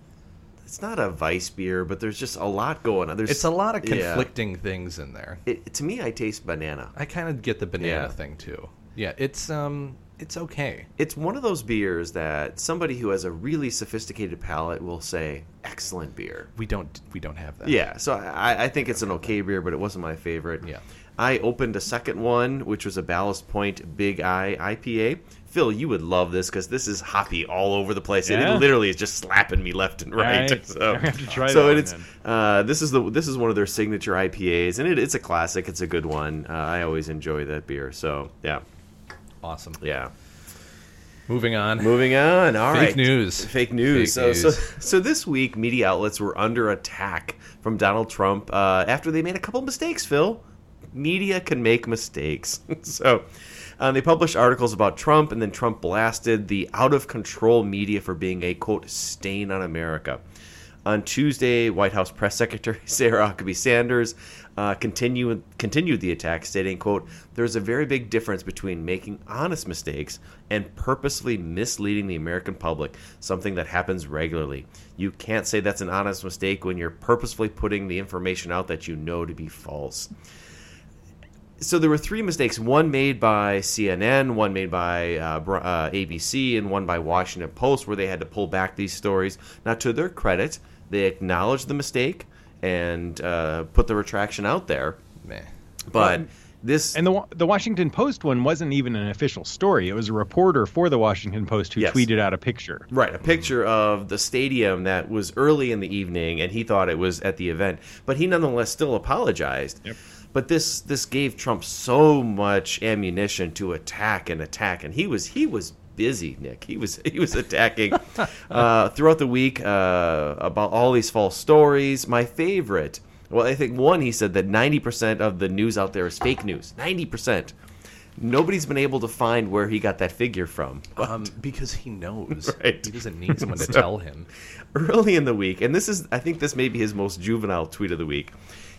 it's not a vice beer but there's just a lot going on there's It's a lot of yeah. conflicting things in there. it, to me i taste banana I kind of get the banana Yeah. thing too. Yeah, it's um, it's okay. It's one of those beers that somebody who has a really sophisticated palate will say, "Excellent beer." We don't we don't have that. Yeah, so I, I think it's an okay beer, but it wasn't my favorite. Yeah. I opened a second one, which was a Ballast Point Big Eye IPA. Phil, you would love this because this is hoppy all over the place. and Yeah. It literally is just slapping me left and right. I- [laughs] so I have to try so that it's then. uh, this is the this is one of their signature IPAs, and it, it's a classic. It's a good one. Uh, I always enjoy that beer. So yeah, Awesome. yeah. Moving on. Moving on. All right. Fake news. Fake news. Fake so, news. so so this week, media outlets were under attack from Donald Trump uh, after they made a couple mistakes. Phil, media can make mistakes. [laughs] so. Uh, they published articles about Trump, and then Trump blasted the out of control media for being a quote stain on America. On Tuesday, White House press secretary [laughs] Sarah Huckabee Sanders uh, continued continued the attack, stating, "quote There's a very big difference between making honest mistakes and purposely misleading the American public, something that happens regularly. You can't say that's an honest mistake when you're purposefully putting the information out that you know to be false." so there were three mistakes one made by cnn one made by uh, uh, abc and one by washington post where they had to pull back these stories now to their credit they acknowledged the mistake and uh, put the retraction out there Meh. but this And the the Washington Post one wasn't even an official story. It was a reporter for the Washington Post who Yes. tweeted out a picture. Right, a picture of the stadium that was early in the evening, and he thought it was at the event, but he nonetheless still apologized. Yep. But this this gave Trump so much ammunition to attack and attack, and he was he was busy, Nick. He was he was attacking uh, throughout the week uh, about all these false stories. My favorite, well, I think one he said that ninety percent of the news out there is fake news. Ninety percent. Nobody's been able to find where he got that figure from. [laughs] Um, because he knows. [laughs] Right. He doesn't need someone to [laughs] So- tell him. early in the week, and this is I think this may be his most juvenile tweet of the week.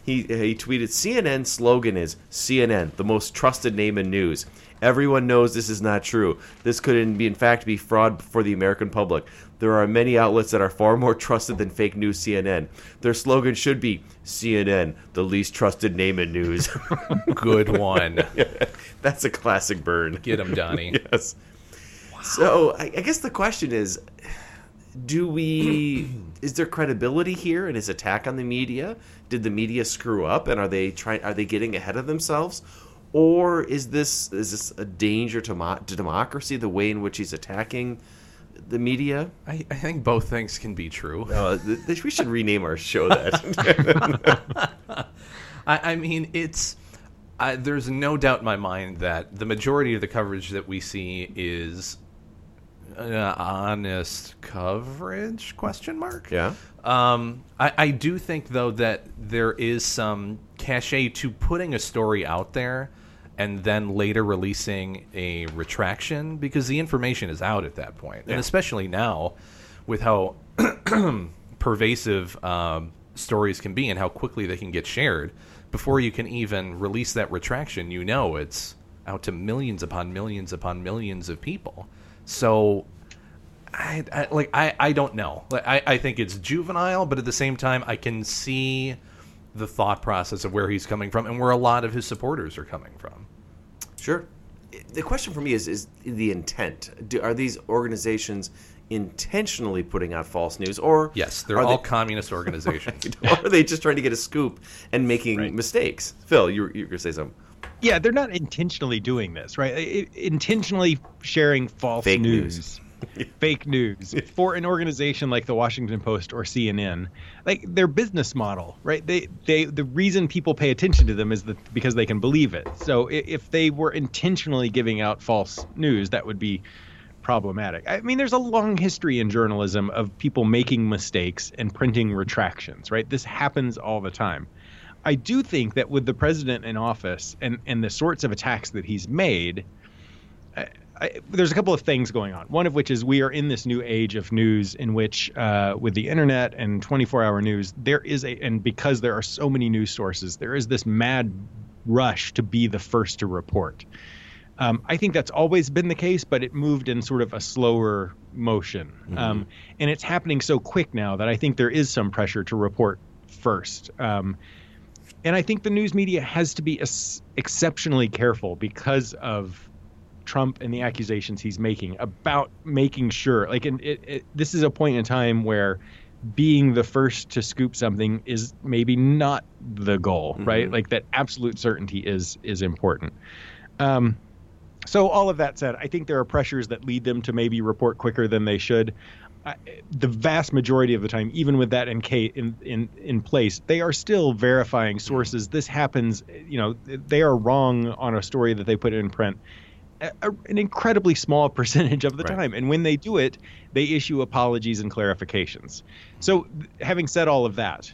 He he tweeted CNN slogan is CNN, the most trusted name in news. Everyone knows this is not true. This could in, be, in fact be fraud for the American public. There are many outlets that are far more trusted than fake news CNN. Their slogan should be CNN, the least trusted name in news. [laughs] Good one. [laughs] That's a classic burn. Get him, Donnie. [laughs] yes. Wow. So I, I guess the question is, do we? is there credibility here in his attack on the media? Did the media screw up, and are they trying? Are they getting ahead of themselves, or is this is this a danger to, mo- to democracy? The way in which he's attacking the media. I, I think both things can be true. Uh, th- th- we should rename our show that. [laughs] I, I mean, it's. I, there's no doubt in my mind that the majority of the coverage that we see is uh, honest coverage? Question mark. yeah. Um, I, I do think though that there is some cachet to putting a story out there and then later releasing a retraction because the information is out at that point. Yeah. and especially now with how [clears throat] pervasive um, stories can be and how quickly they can get shared. Before you can even release that retraction, you know it's out to millions upon millions upon millions of people. So I, I like I, I don't know. Like I, I think it's juvenile, but at the same time I can see the thought process of where he's coming from and where a lot of his supporters are coming from. Sure. The question for me is is the intent. Do, are these organizations intentionally putting out false news, or Yes, they're are all they- communist organizations. [laughs] or are they just trying to get a scoop and making mistakes? Phil, you you gonna say something? Yeah, they're not intentionally doing this, right? I- I- intentionally sharing false Fake news. news. [laughs] Fake news for an organization like the Washington Post or CNN, like their business model, right? They, they, the reason people pay attention to them is that because they can believe it. So if they were intentionally giving out false news, that would be problematic. I mean, there's a long history in journalism of people making mistakes and printing retractions, right? This happens all the time. I do think that with the president in office and, and the sorts of attacks that he's made, I, there's a couple of things going on. One of which is we are in this new age of news in which, uh, with the internet and 24 hour news, there is a, and because there are so many news sources, there is this mad rush to be the first to report. Um, I think that's always been the case, but it moved in sort of a slower motion. Um, and it's happening so quick now that I think there is some pressure to report first. Um, and I think the news media has to be ex- exceptionally careful because of Trump and the accusations he's making about making sure, like, and it, it, this is a point in time where being the first to scoop something is maybe not the goal, mm-hmm. right? Like that absolute certainty is is important. Um, so all of that said, I think there are pressures that lead them to maybe report quicker than they should. I, the vast majority of the time, even with that in, in in in place, they are still verifying sources. This happens, you know, they are wrong on a story that they put in print. A, an incredibly small [laughs] percentage of the right. time, and when they do it, they issue apologies and clarifications. So, having said all of that,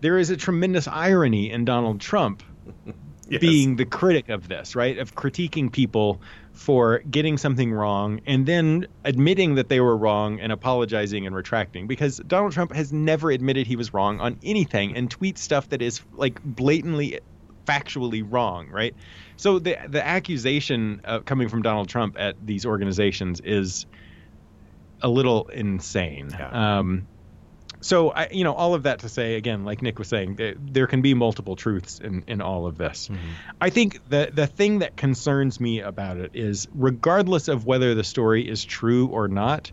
there is a tremendous irony in Donald Trump [laughs] yes. being the critic of this, right? Of critiquing people for getting something wrong and then admitting that they were wrong and apologizing and retracting because Donald Trump has never admitted he was wrong on anything and tweets stuff that is like blatantly factually wrong, right? So the the accusation uh, coming from Donald Trump at these organizations is a little insane. Yeah. Um, so I, you know, all of that to say again, like Nick was saying, there, there can be multiple truths in, in all of this. Mm-hmm. I think the the thing that concerns me about it is, regardless of whether the story is true or not,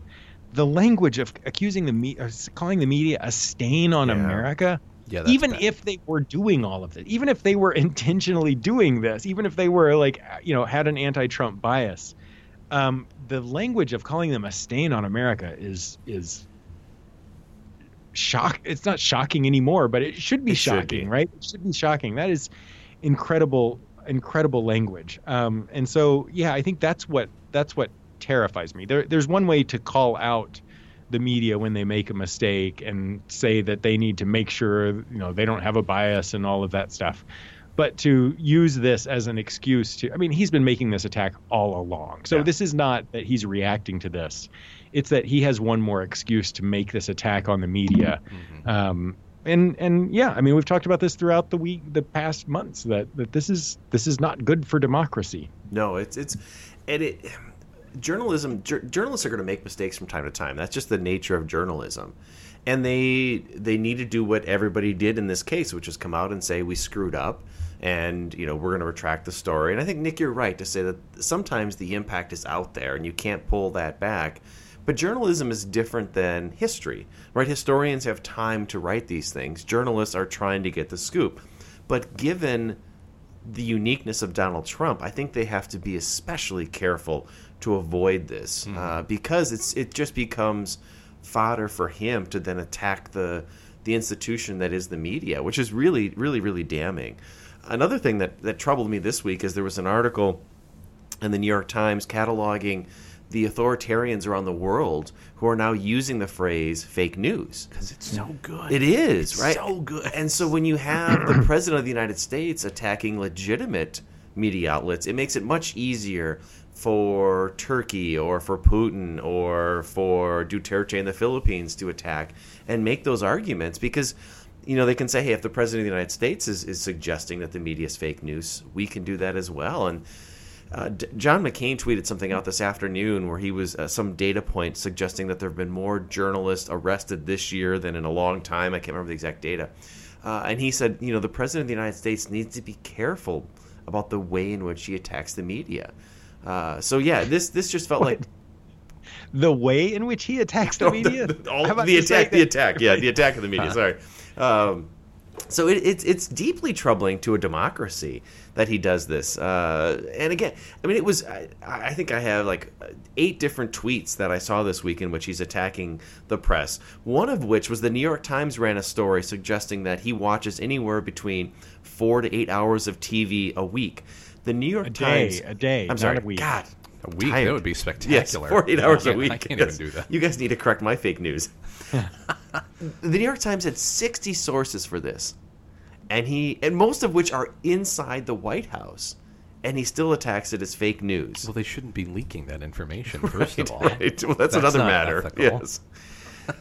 the language of accusing the me, calling the media a stain on yeah. America. Yeah, even bad. if they were doing all of this, even if they were [laughs] intentionally doing this, even if they were like, you know, had an anti-Trump bias, um, the language of calling them a stain on America is is shock. It's not shocking anymore, but it should be it shocking, should be. right? It should be shocking. That is incredible, incredible language. Um, and so, yeah, I think that's what that's what terrifies me. There, there's one way to call out the media when they make a mistake and say that they need to make sure you know they don't have a bias and all of that stuff but to use this as an excuse to i mean he's been making this attack all along so yeah. this is not that he's reacting to this it's that he has one more excuse to make this attack on the media. Mm-hmm. Um, and and yeah, I mean we've talked about this throughout the week, the past months that that this is this is not good for democracy. No, it's it's and it journalism journalists are going to make mistakes from time to time. That's just the nature of journalism. And they they need to do what everybody did in this case, which is come out and say we screwed up and you know we're going to retract the story. And I think Nick, you're right to say that sometimes the impact is out there and you can't pull that back. But journalism is different than history, right? Historians have time to write these things. Journalists are trying to get the scoop. But given the uniqueness of Donald Trump, I think they have to be especially careful to avoid this mm-hmm. uh, because it's it just becomes fodder for him to then attack the the institution that is the media, which is really, really, really damning. Another thing that, that troubled me this week is there was an article in the New York Times cataloging the authoritarians around the world who are now using the phrase fake news because it's so good. It is it's right, so good. And so when you have the president of the United States attacking legitimate media outlets, it makes it much easier for Turkey or for Putin or for Duterte in the Philippines to attack and make those arguments because you know they can say hey if the president of the United States is, is suggesting that the media is fake news we can do that as well and uh, D- John McCain tweeted something out this afternoon where he was uh, some data point suggesting that there have been more journalists arrested this year than in a long time. I can't remember the exact data. Uh, and he said, you know, the president of the United States needs to be careful about the way in which he attacks the media. Uh, so yeah, this this just felt like the way in which he attacks the [laughs] media. the, all, the attack, the attack, yeah, the attack of the media. [laughs] Sorry. Um, so it, it's it's deeply troubling to a democracy that he does this. Uh, and again, I mean, it was I, I, think I have like eight different tweets that I saw this week in which he's attacking the press. One of which was the New York Times ran a story suggesting that he watches anywhere between four to eight hours of TV a week. The New York a Times, day, a day, I'm sorry, a week. God, a week tired. that would be spectacular. Yes, forty-eight hours a week. I can't yes. even do that. You guys need to correct my fake news. [laughs] the New York Times had sixty sources for this, and he and most of which are inside the White House, and he still attacks it as fake news. Well, they shouldn't be leaking that information. [laughs] First right, of all, right. well, that's, that's another matter. Ethical. Yes.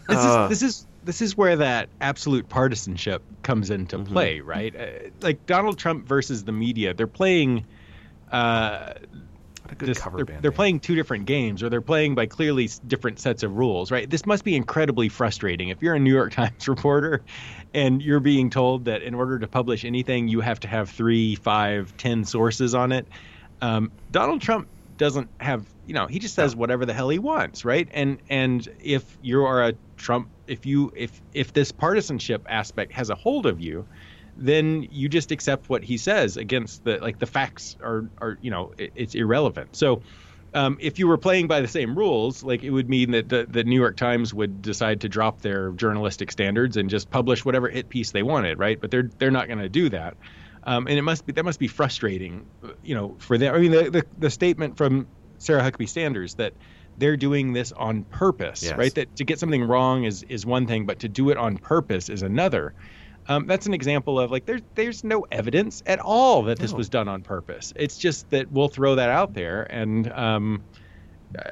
This uh, is this is this is where that absolute partisanship comes into mm-hmm. play, right? Uh, like Donald Trump versus the media, they're playing uh, this, they're, they're, playing two different games or they're playing by clearly different sets of rules right? This must be incredibly frustrating. If you're a new york [laughs] times reporter and you're being told that in order to publish anything you have to have three five ten sources on it um, donald trump doesn't have you know he just says whatever the hell he wants, right? And and if you are a Trump, if you if if this partisanship aspect has a hold of you, then you just accept what he says against the like the facts are are you know it, it's irrelevant. So um, if you were playing by the same rules, like it would mean that the, the New York Times would decide to drop their journalistic standards and just publish whatever hit piece they wanted, right? But they're they're not going to do that, um, and it must be that must be frustrating, you know, for them. I mean, the, the, the statement from Sarah Huckabee Sanders that they're doing this on purpose, Yes. right? That to get something wrong is is one thing, but to do it on purpose is another. Um, that's an example of like there's there's no evidence at all that this No. was done on purpose. It's just that we'll throw that out there and um,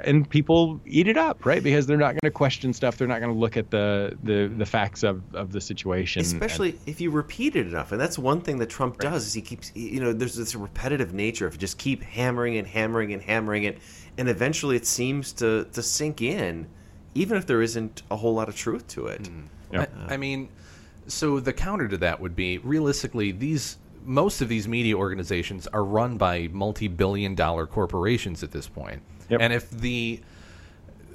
and people eat it up, right? Because they're not going to question stuff. They're not going to look at the, the the facts of, of the situation. Especially if you repeat it enough, and that's one thing that Trump does is he keeps you know there's this repetitive nature of just keep hammering and hammering and hammering it, and eventually it seems to to sink in, even if there isn't a whole lot of truth to it. I, I mean, so the counter to that would be realistically these most of these media organizations are run by multi-billion-dollar corporations at this point. Yep. And if the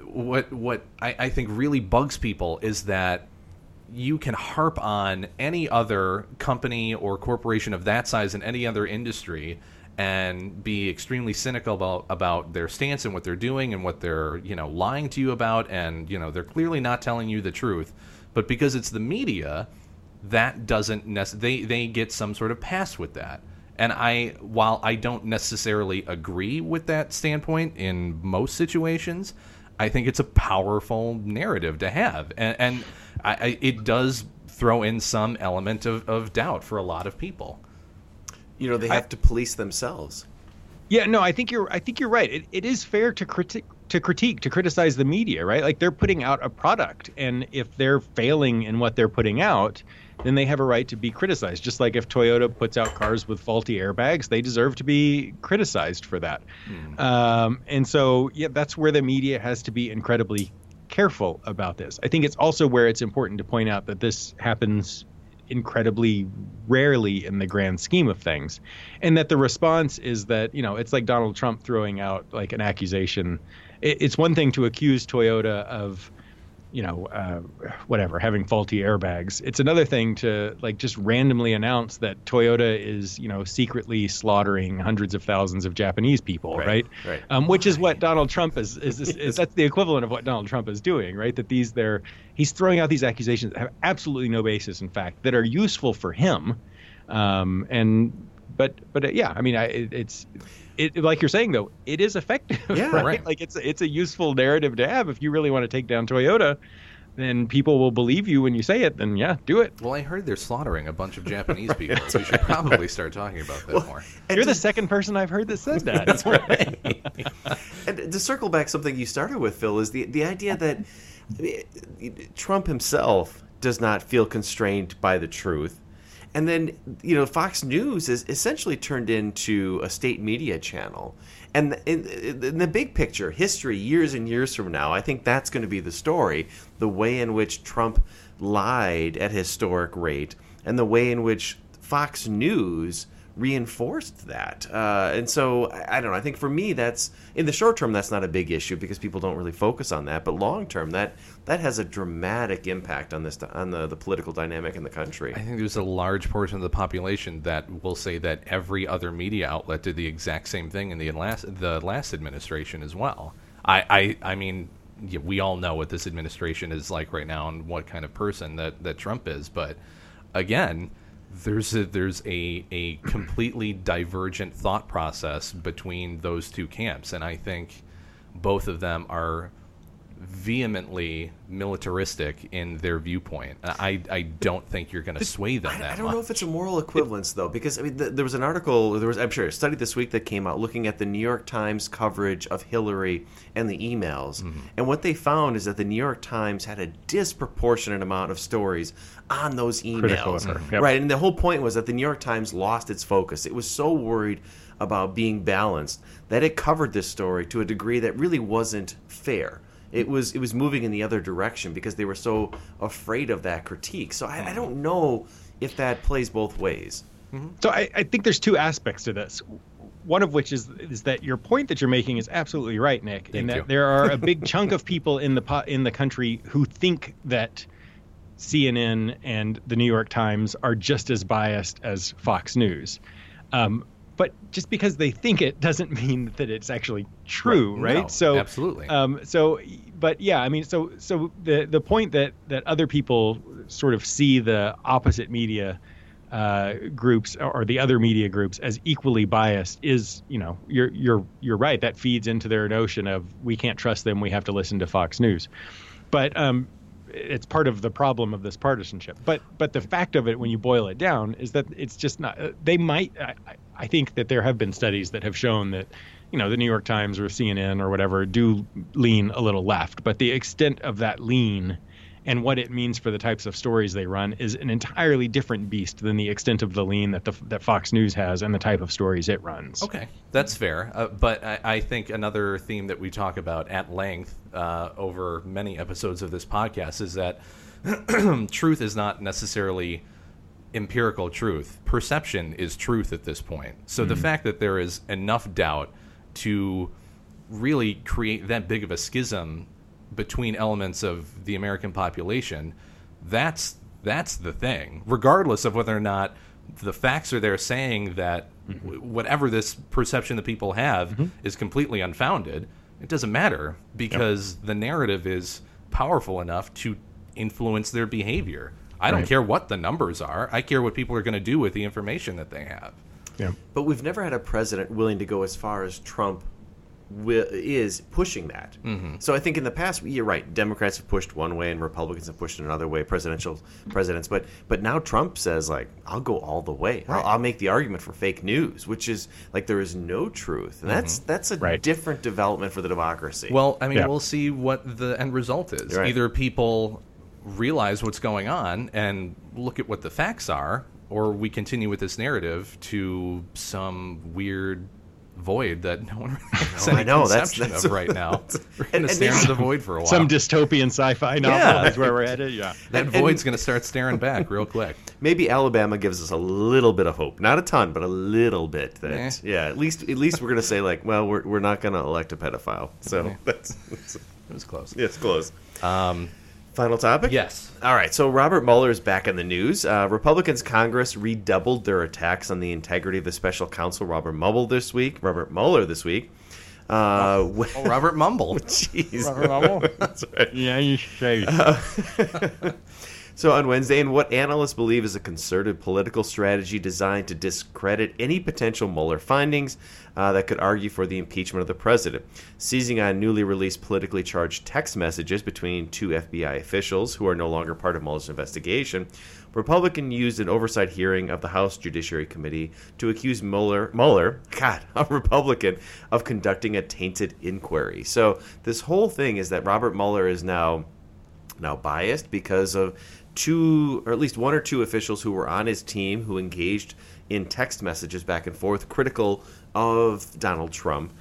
what what I, I think really bugs people is that you can harp on any other company or corporation of that size in any other industry and be extremely cynical about about their stance and what they're doing and what they're you know lying to you about and you know they're clearly not telling you the truth but because it's the media that doesn't nec- they they get some sort of pass with that and i while i don't necessarily agree with that standpoint in most situations i think it's a powerful narrative to have and, and I, I, it does throw in some element of, of doubt for a lot of people You know, they have to police themselves. Yeah, no, I think you're. I think you're right. It, it is fair to critique, to critique, to criticize the media, right? Like they're putting out a product, and if they're failing in what they're putting out, then they have a right to be criticized. Just like if Toyota puts out cars with faulty airbags, they deserve to be criticized for that. Um, and so, yeah, that's where the media has to be incredibly careful about this. I think it's also where it's important to point out that this happens incredibly rarely in the grand scheme of things and that the response is that you know it's like donald trump throwing out like an accusation it's one thing to accuse toyota of you know uh, whatever having faulty airbags. It's another thing to like just randomly announce that toyota is you know secretly slaughtering hundreds of thousands of japanese people right, right. Um, which is what donald trump is is, is, is that's the equivalent of what donald trump is doing right? That these they're he's throwing out these accusations that have absolutely no basis in fact that are useful for him. Um, and but but uh, yeah i mean I, it, it's it, like you're saying though it is effective [laughs] Yeah, right? right. like it's it's a useful narrative to have if you really want to take down toyota then people will believe you when you say it then yeah do it well i heard they're slaughtering a bunch of japanese [laughs] people so we should probably start talking about that more And you're the second person i've heard that said [laughs] that That's right. and to circle back something you started with, Phil, is the the idea that I mean, Trump himself does not feel constrained by the truth. And then, you know, Fox News is essentially turned into a state media channel. And in, in the big picture, history, years and years from now, I think that's going to be the story. The way in which Trump lied at historic rate, and the way in which Fox News reinforced that. Uh, and so I, I don't know. I think for me, that's in the short term, that's not a big issue because people don't really focus on that. But long term, that that has a dramatic impact on this on the, the political dynamic in the country. I think there's a large portion of the population that will say that every other media outlet did the exact same thing in the last the last administration as well. I I, I mean, yeah, we all know what this administration is like right now and what kind of person that, that Trump is, but again, there's a, there's a a completely divergent thought process between those two camps, and I think both of them are vehemently militaristic in their viewpoint. I I don't think you're going to sway them I, that I don't much. know if it's a moral equivalence though, because I mean, th- there was an article, there was I'm sure a study this week that came out looking at the New York Times coverage of Hillary and the emails, Mm-hmm. and what they found is that the New York Times had a disproportionate amount of stories on those emails, yep. right? And the whole point was that the New York Times lost its focus. It was so worried about being balanced that it covered this story to a degree that really wasn't fair. It was it was moving in the other direction because they were so afraid of that critique. So I, I don't know if that plays both ways. So I, I think there's two aspects to this. one of which is is that your point that you're making is absolutely right, Nick, Thank in that you. there are a big [laughs] chunk of people in the po- in the country who think that CNN and the New York Times are just as biased as Fox News. Um, but just because they think it doesn't [laughs] mean that it's actually true, Right. right? No, so absolutely. Um, so, but yeah, I mean, so so the the point that that other people sort of see the opposite media uh, groups or the other media groups as equally biased is, you know, you're you're you're right. That feeds into their notion of we can't trust them. We have to listen to Fox News. But um, it's part of the problem of this partisanship. But but the fact of it, when you boil it down, is that it's just not. uh, They might. I, I- I think that there have been studies that have shown that, you know, the New York Times or CNN or whatever do lean a little left. But the extent of that lean and what it means for the types of stories they run is an entirely different beast than the extent of the lean that the that Fox News has and the type of stories it runs. Okay, that's fair. Uh, but I, I think another theme that we talk about at length uh, over many episodes of this podcast is that [clears throat] truth is not necessarily empirical truth. Perception is truth at this point. So the Mhm. fact that there is enough doubt to really create that big of a schism between elements of the American population, that's that's the thing. Regardless of whether or not the facts are there saying that w- whatever this perception that people have mm-hmm. is completely unfounded, it doesn't matter because the narrative is powerful enough to influence their behavior. I don't care what the numbers are. I care what people are going to do with the information that they have. Yeah. But we've never had a president willing to go as far as Trump wi- is pushing that. Mm-hmm. So I think in the past, you're right. Democrats have pushed one way, and Republicans have pushed another way. Presidential presidents, but but now Trump says like, "I'll go all the way. I'll, I'll make the argument for fake news, which is like there is no truth, and that's that's a different development for the democracy." Mm-hmm. Well, I mean, we'll see what the end result is. Right. Either people realize what's going on and look at what the facts are, or we continue with this narrative to some weird void that no one really [laughs] has I any know, that's- conception that's- of [laughs] right now. We're going to stare into the void for a while. Some dystopian sci-fi novel Yeah. is where we're headed. Yeah. that And- and- void's going to start staring back real quick. [laughs] Maybe Alabama gives us a little bit of hope, not a ton, but a little bit. That Eh. yeah, at least at least we're gonna say like, well, we're, we're not gonna elect a pedophile. So Okay. that's, that's It was close. yeah, it's close. Um, Final topic? Yes. All right. So Robert Mueller is back in the news. Uh, Republicans Congress redoubled their attacks on the integrity of the special counsel Robert Mueller this week. Robert Mueller this week. Uh, oh, [laughs] Robert Mumble. Jeez. Robert Mueller? [laughs] That's right. Yeah, you say. [laughs] So on Wednesday, in what analysts believe is a concerted political strategy designed to discredit any potential Mueller findings uh, that could argue for the impeachment of the president, seizing on newly released politically charged text messages between two FBI officials who are no longer part of Mueller's investigation. Republican used an oversight hearing of the House Judiciary Committee to accuse Mueller, Mueller, [laughs] God, a Republican, of conducting a tainted inquiry. So this whole thing is that Robert Mueller is now now biased because of two or at least one or two officials who were on his team who engaged in text messages back and forth critical of Donald Trump.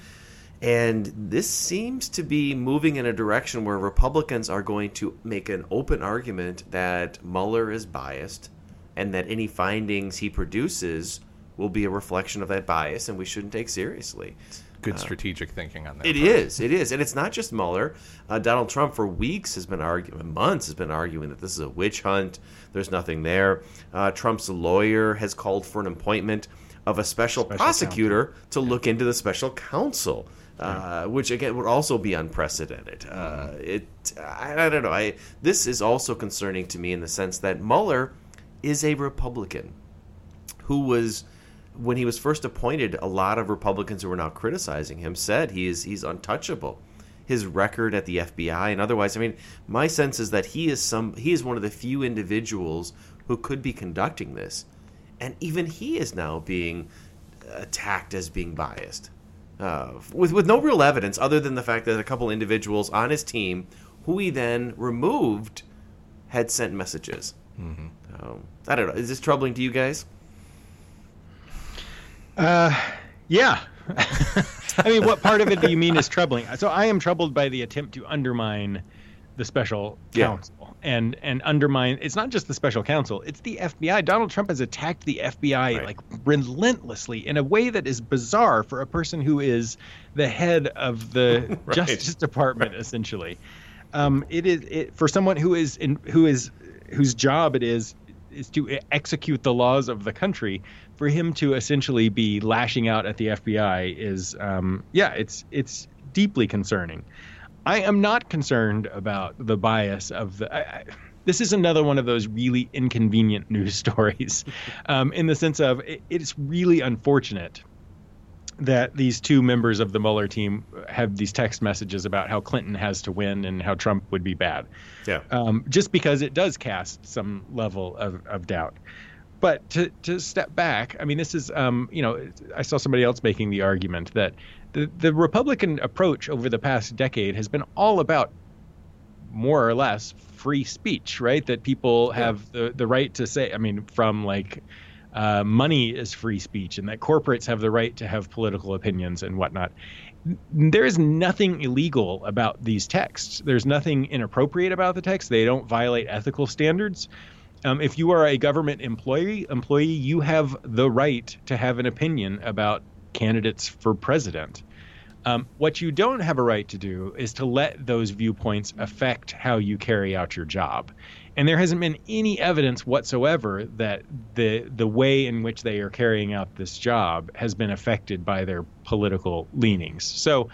And this seems to be moving in a direction where Republicans are going to make an open argument that Mueller is biased and that any findings he produces will be a reflection of that bias and we shouldn't take seriously. Good strategic thinking on that. It part. is. It is, and it's not just Mueller. Uh, Donald Trump, for weeks, has been arguing, months, has been arguing that this is a witch hunt. There's nothing there. Uh, Trump's lawyer has called for an appointment of a special, prosecutor to look into the special counsel. Uh, which again would also be unprecedented. Uh, it, I, I don't know. I this is also concerning to me in the sense that Mueller is a Republican who was when he was first appointed, a lot of Republicans who were now criticizing him said he is he's untouchable. His record at the FBI and otherwise, I mean, my sense is that he is some he is one of the few individuals who could be conducting this, and even he is now being attacked as being biased, uh, with with no real evidence other than the fact that a couple individuals on his team, who he then removed, had sent messages. Mm-hmm. Um, I don't know. Is this troubling to you guys? Uh, yeah. [laughs] I mean, what part of it do you mean is troubling? So I am troubled by the attempt to undermine the special Yeah. counsel and and undermine. It's not just the special counsel; it's the FBI. Donald Trump has attacked the FBI like relentlessly in a way that is bizarre for a person who is the head of the [laughs] Right. Justice Department, essentially. Um, it is it, for someone who is in who is whose job it is is to execute the laws of the country. For him to essentially be lashing out at the FBI is, um, yeah, it's it's deeply concerning. I am not concerned about the bias of the. I, I, this is another one of those really inconvenient [laughs] news stories, um, in the sense of it, it's really unfortunate that these two members of the Mueller team have these text messages about how Clinton has to win and how Trump would be bad. Yeah. Um, just because it does cast some level of, of doubt. But to, to step back, I mean, this is, um, you know, I saw somebody else making the argument that the, the Republican approach over the past decade has been all about more or less free speech, right? That people have the, the right to say, I mean, from like uh, money is free speech and that corporates have the right to have political opinions and whatnot. There is nothing illegal about these texts. There's nothing inappropriate about the text. They don't violate ethical standards. Um, if you are a government employee, employee, you have the right to have an opinion about candidates for president. Um, what you don't have a right to do is to let those viewpoints affect how you carry out your job. And there hasn't been any evidence whatsoever that the the way in which they are carrying out this job has been affected by their political leanings. So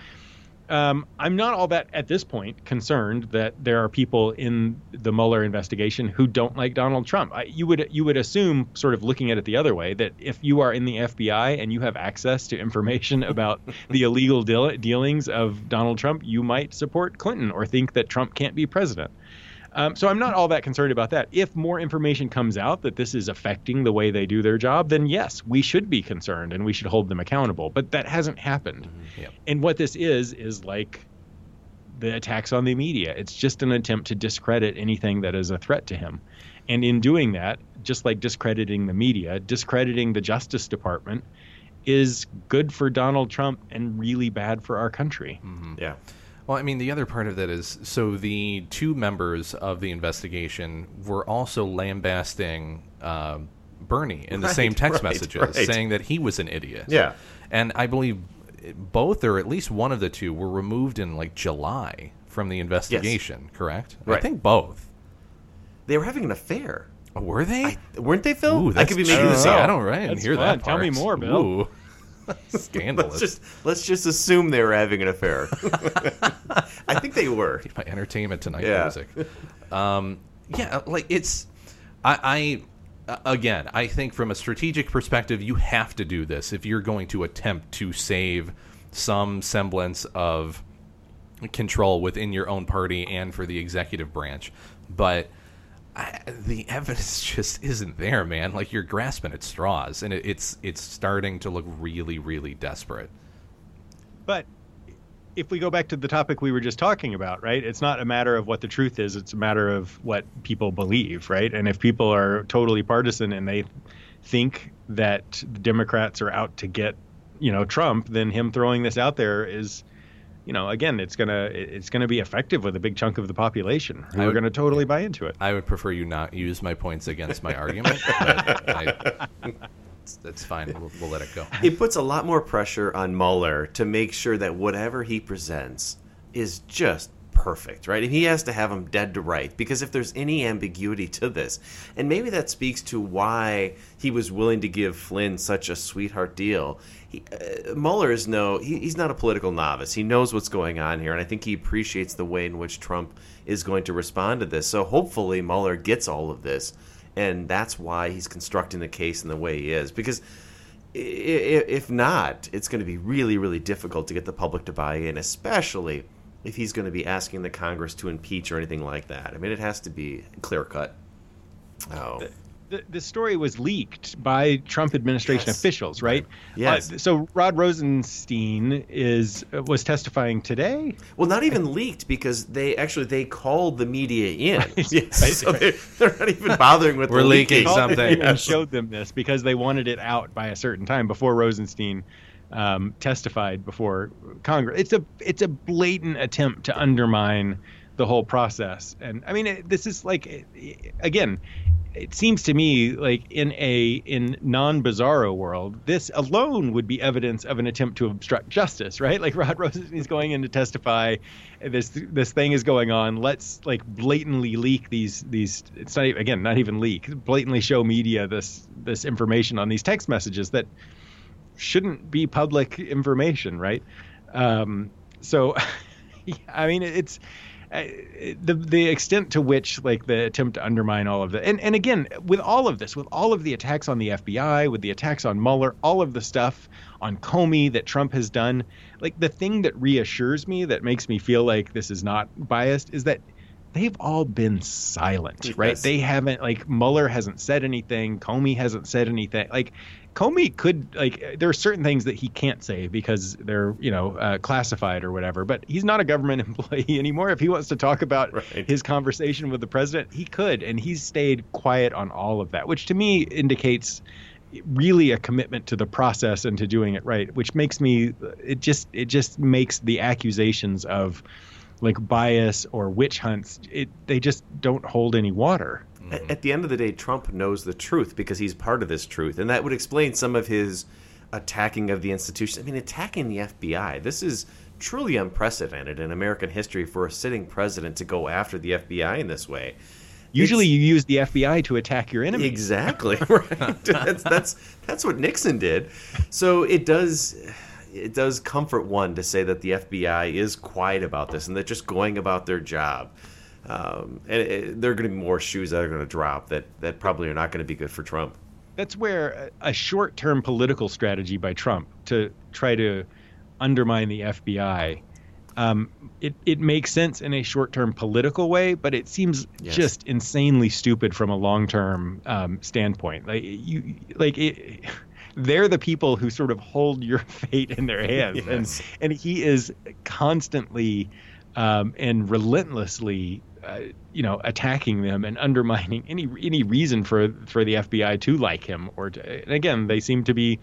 um, I'm not all that at this point concerned that there are people in the Mueller investigation who don't like Donald Trump. I, you would you would assume, sort of looking at it the other way, that if you are in the FBI and you have access to information [laughs] about the illegal deal- dealings of Donald Trump, you might support Clinton or think that Trump can't be president. Um, so I'm not all that concerned about that. If more information comes out that this is affecting the way they do their job, then yes, we should be concerned and we should hold them accountable. But that hasn't happened. And what this is is like the attacks on the media. It's just an attempt to discredit anything that is a threat to him. And in doing that, just like discrediting the media, discrediting the Justice Department is good for Donald Trump and really bad for our country. Yeah. Well, I mean, the other part of that is so the two members of the investigation were also lambasting uh, Bernie in the Right, same text right, messages, right. saying that he was an idiot. Yeah. And I believe both, or at least one of the two, were removed in like July from the investigation, correct? I think both. They were having an affair. Oh, were they? weren't they, Phil? Ooh, I that's could be making juicy. this up. I don't, right, I didn't That's hear fun. that. Tell me more, Bill. Ooh. [laughs] Scandalous. Let's just let's just assume they were having an affair. [laughs] [laughs] I think they were. my entertainment tonight Yeah. music. Um, yeah, like it's I, I again, I think from a strategic perspective, you have to do this if you're going to attempt to save some semblance of control within your own party and for the executive branch. But I, the evidence [laughs] just isn't there, man. Like you're grasping at straws, and it, it's it's starting to look really, really desperate. But if we go back to the topic we were just talking about, right? It's not a matter of what the truth is, it's a matter of what people believe, right? And if people are totally partisan and they think that Democrats are out to get, you know, Trump, then him throwing this out there is you know, again, it's gonna it's gonna be effective with a big chunk of the population who I are gonna totally buy into it. I would prefer you not use my points against my argument, but I, it's, it's fine. We'll, we'll let it go. It puts a lot more pressure on Mueller to make sure that whatever he presents is just perfect, right? And he has to have them dead to right because if there's any ambiguity to this, and maybe that speaks to why he was willing to give Flynn such a sweetheart deal. He, uh, Mueller is no, he, he's not a political novice. He knows what's going on here, and I think he appreciates the way in which Trump is going to respond to this. So hopefully Mueller gets all of this, and that's why he's constructing the case in the way he is because if not, it's going to be really, really difficult to get the public to buy in, especially if he's going to be asking the Congress to impeach or anything like that. I mean, it has to be clear cut. Oh, the, the story was leaked by Trump administration Yes. officials, right? Yes. Uh, so Rod Rosenstein is uh, was testifying today. well, not even leaked because they actually they called the media in. Right, [laughs] Yes, [laughs] right, so right. They're, they're not even bothering with We're the leaking leaking. something. and Yes. showed them this because they wanted it out by a certain time before Rosenstein um, testified before Congress. It's a it's a blatant attempt to undermine the whole process. And I mean, it, this is like, again, it seems to me like in a in non-bizarro world, this alone would be evidence of an attempt to obstruct justice, right? Like [laughs] Rod Rosen is going in to testify, this this thing is going on. Let's like blatantly leak these these. It's not again not even leak. Blatantly show media this this information on these text messages that shouldn't be public information, right? Um, so, [laughs] I mean, it's the the extent to which like the attempt to undermine all of that and and again with all of this with all of the attacks on the FBI with the attacks on Mueller all of the stuff on Comey that Trump has done like the thing that reassures me that makes me feel like this is not biased is that they've all been silent right they haven't like Mueller hasn't said anything Comey hasn't said anything like Comey could like there are certain things that he can't say because they're you know uh, classified or whatever. But he's not a government [laughs] employee anymore. If he wants to talk about his conversation with the president, he could, and he's stayed quiet on all of that, which to me indicates really a commitment to the process and to doing it right. Which makes me it just it just makes the accusations of like bias or witch hunts it they just don't hold any water. Mm-hmm. At, at the end of the day, Trump knows the truth because he's part of this truth, and that would explain some of his attacking of the institution. I mean, attacking the FBI. This is truly unprecedented in American history for a sitting president to go after the FBI in this way. Usually, you use the FBI to attack your enemy. Exactly [laughs] right. [laughs] that's that's that's what Nixon did. So it does it does comfort one to say that the FBI is quiet about this and they're just going about their job. Um, and it, there are going to be more shoes that are going to drop that that probably are not going to be good for Trump. That's where a short-term political strategy by Trump to try to undermine the FBI, um, it it makes sense in a short-term political way, but it seems Yes. just insanely stupid from a long-term um, standpoint. Like you, like it, they're the people who sort of hold your [laughs] fate in their hands, Yes. and and he is constantly um, and relentlessly. Uh, you know, attacking them and undermining any any reason for for the FBI to like him, or to, and again, they seem to be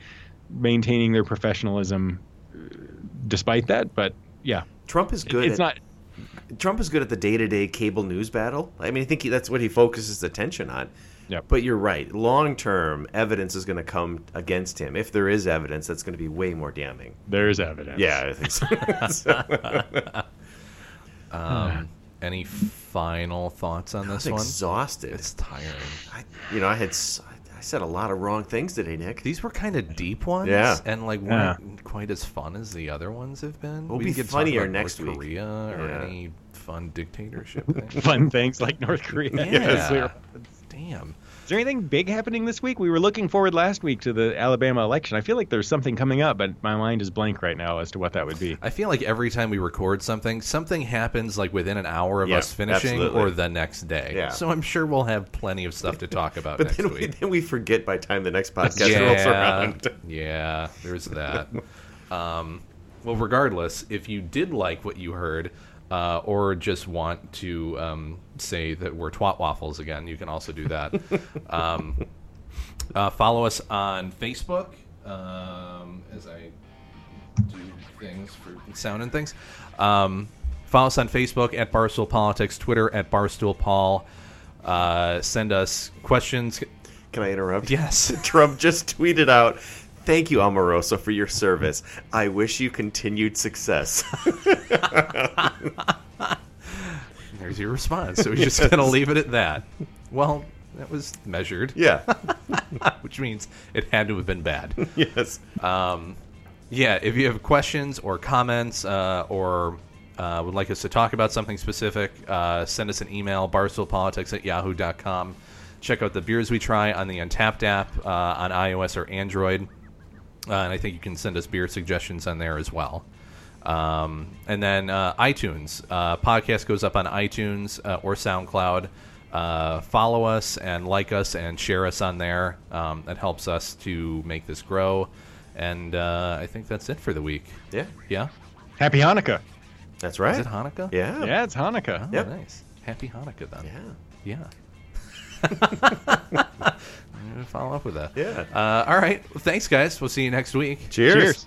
maintaining their professionalism uh, despite that. But yeah, Trump is good. It's at, not. Trump is good at the day to day cable news battle. I mean, I think he, that's what he focuses attention on. Yep. But you're right. Long term, evidence is going to come against him. If there is evidence, that's going to be way more damning. There's evidence. Yeah, I think so. [laughs] Um, any final thoughts on this I'm one? exhausted. It's tiring. I, you know, I had I said a lot of wrong things today, Nick. These were kind of deep ones, Yeah. and like weren't quite as fun as the other ones have been. We'll we be could talk funnier about next North week. Korea or Yeah. any fun dictatorship [laughs] thing. Fun things like North Korea. Yeah. [laughs] Damn. Is there anything big happening this week? We were looking forward last week to the Alabama election. I feel like there's something coming up, but my mind is blank right now as to what that would be. I feel like every time we record something, something happens like within an hour of Yeah, us finishing absolutely. or the next day. Yeah. So I'm sure we'll have plenty of stuff to talk about [laughs] But next then we, week. then we forget by time the next podcast rolls around. [laughs] yeah, there's that. um, well, regardless, if you did like what you heard, uh, or just want to um, say that we're twat waffles again, you can also do that. [laughs] um, uh, follow us on Facebook um, as I do things for sound and things. Um, follow us on Facebook at Barstool Politics, Twitter at Barstool Paul. Uh, send us questions. Can I interrupt? Yes. [laughs] Trump just tweeted out, "Thank you, Omarosa, for your service. I wish you continued success." [laughs] There's your response. So we're just going to leave it at that. Well, that was measured. yeah. [laughs] Which means it had to have been bad. [laughs] yes. Um, yeah, if you have questions or comments uh, or uh, would like us to talk about something specific, uh, send us an email, barstoolpolitics at yahoo.com. Check out the beers we try on the Untappd app uh, on iOS or Android. Uh, and I think you can send us beer suggestions on there as well. Um, and then uh, iTunes. Uh, podcast goes up on iTunes uh, or SoundCloud. Uh, follow us and like us and share us on there. Um, that helps us to make this grow. And uh, I think that's it for the week. Yeah. Yeah? Happy Hanukkah. That's right. Is it Hanukkah? Yeah. Yeah, it's Hanukkah. Oh, Yep. nice. Happy Hanukkah then. Yeah. Yeah. I'm [laughs] gonna [laughs] follow up with that. Yeah. Uh, all right. Well, thanks, guys. We'll see you next week. Cheers. Cheers.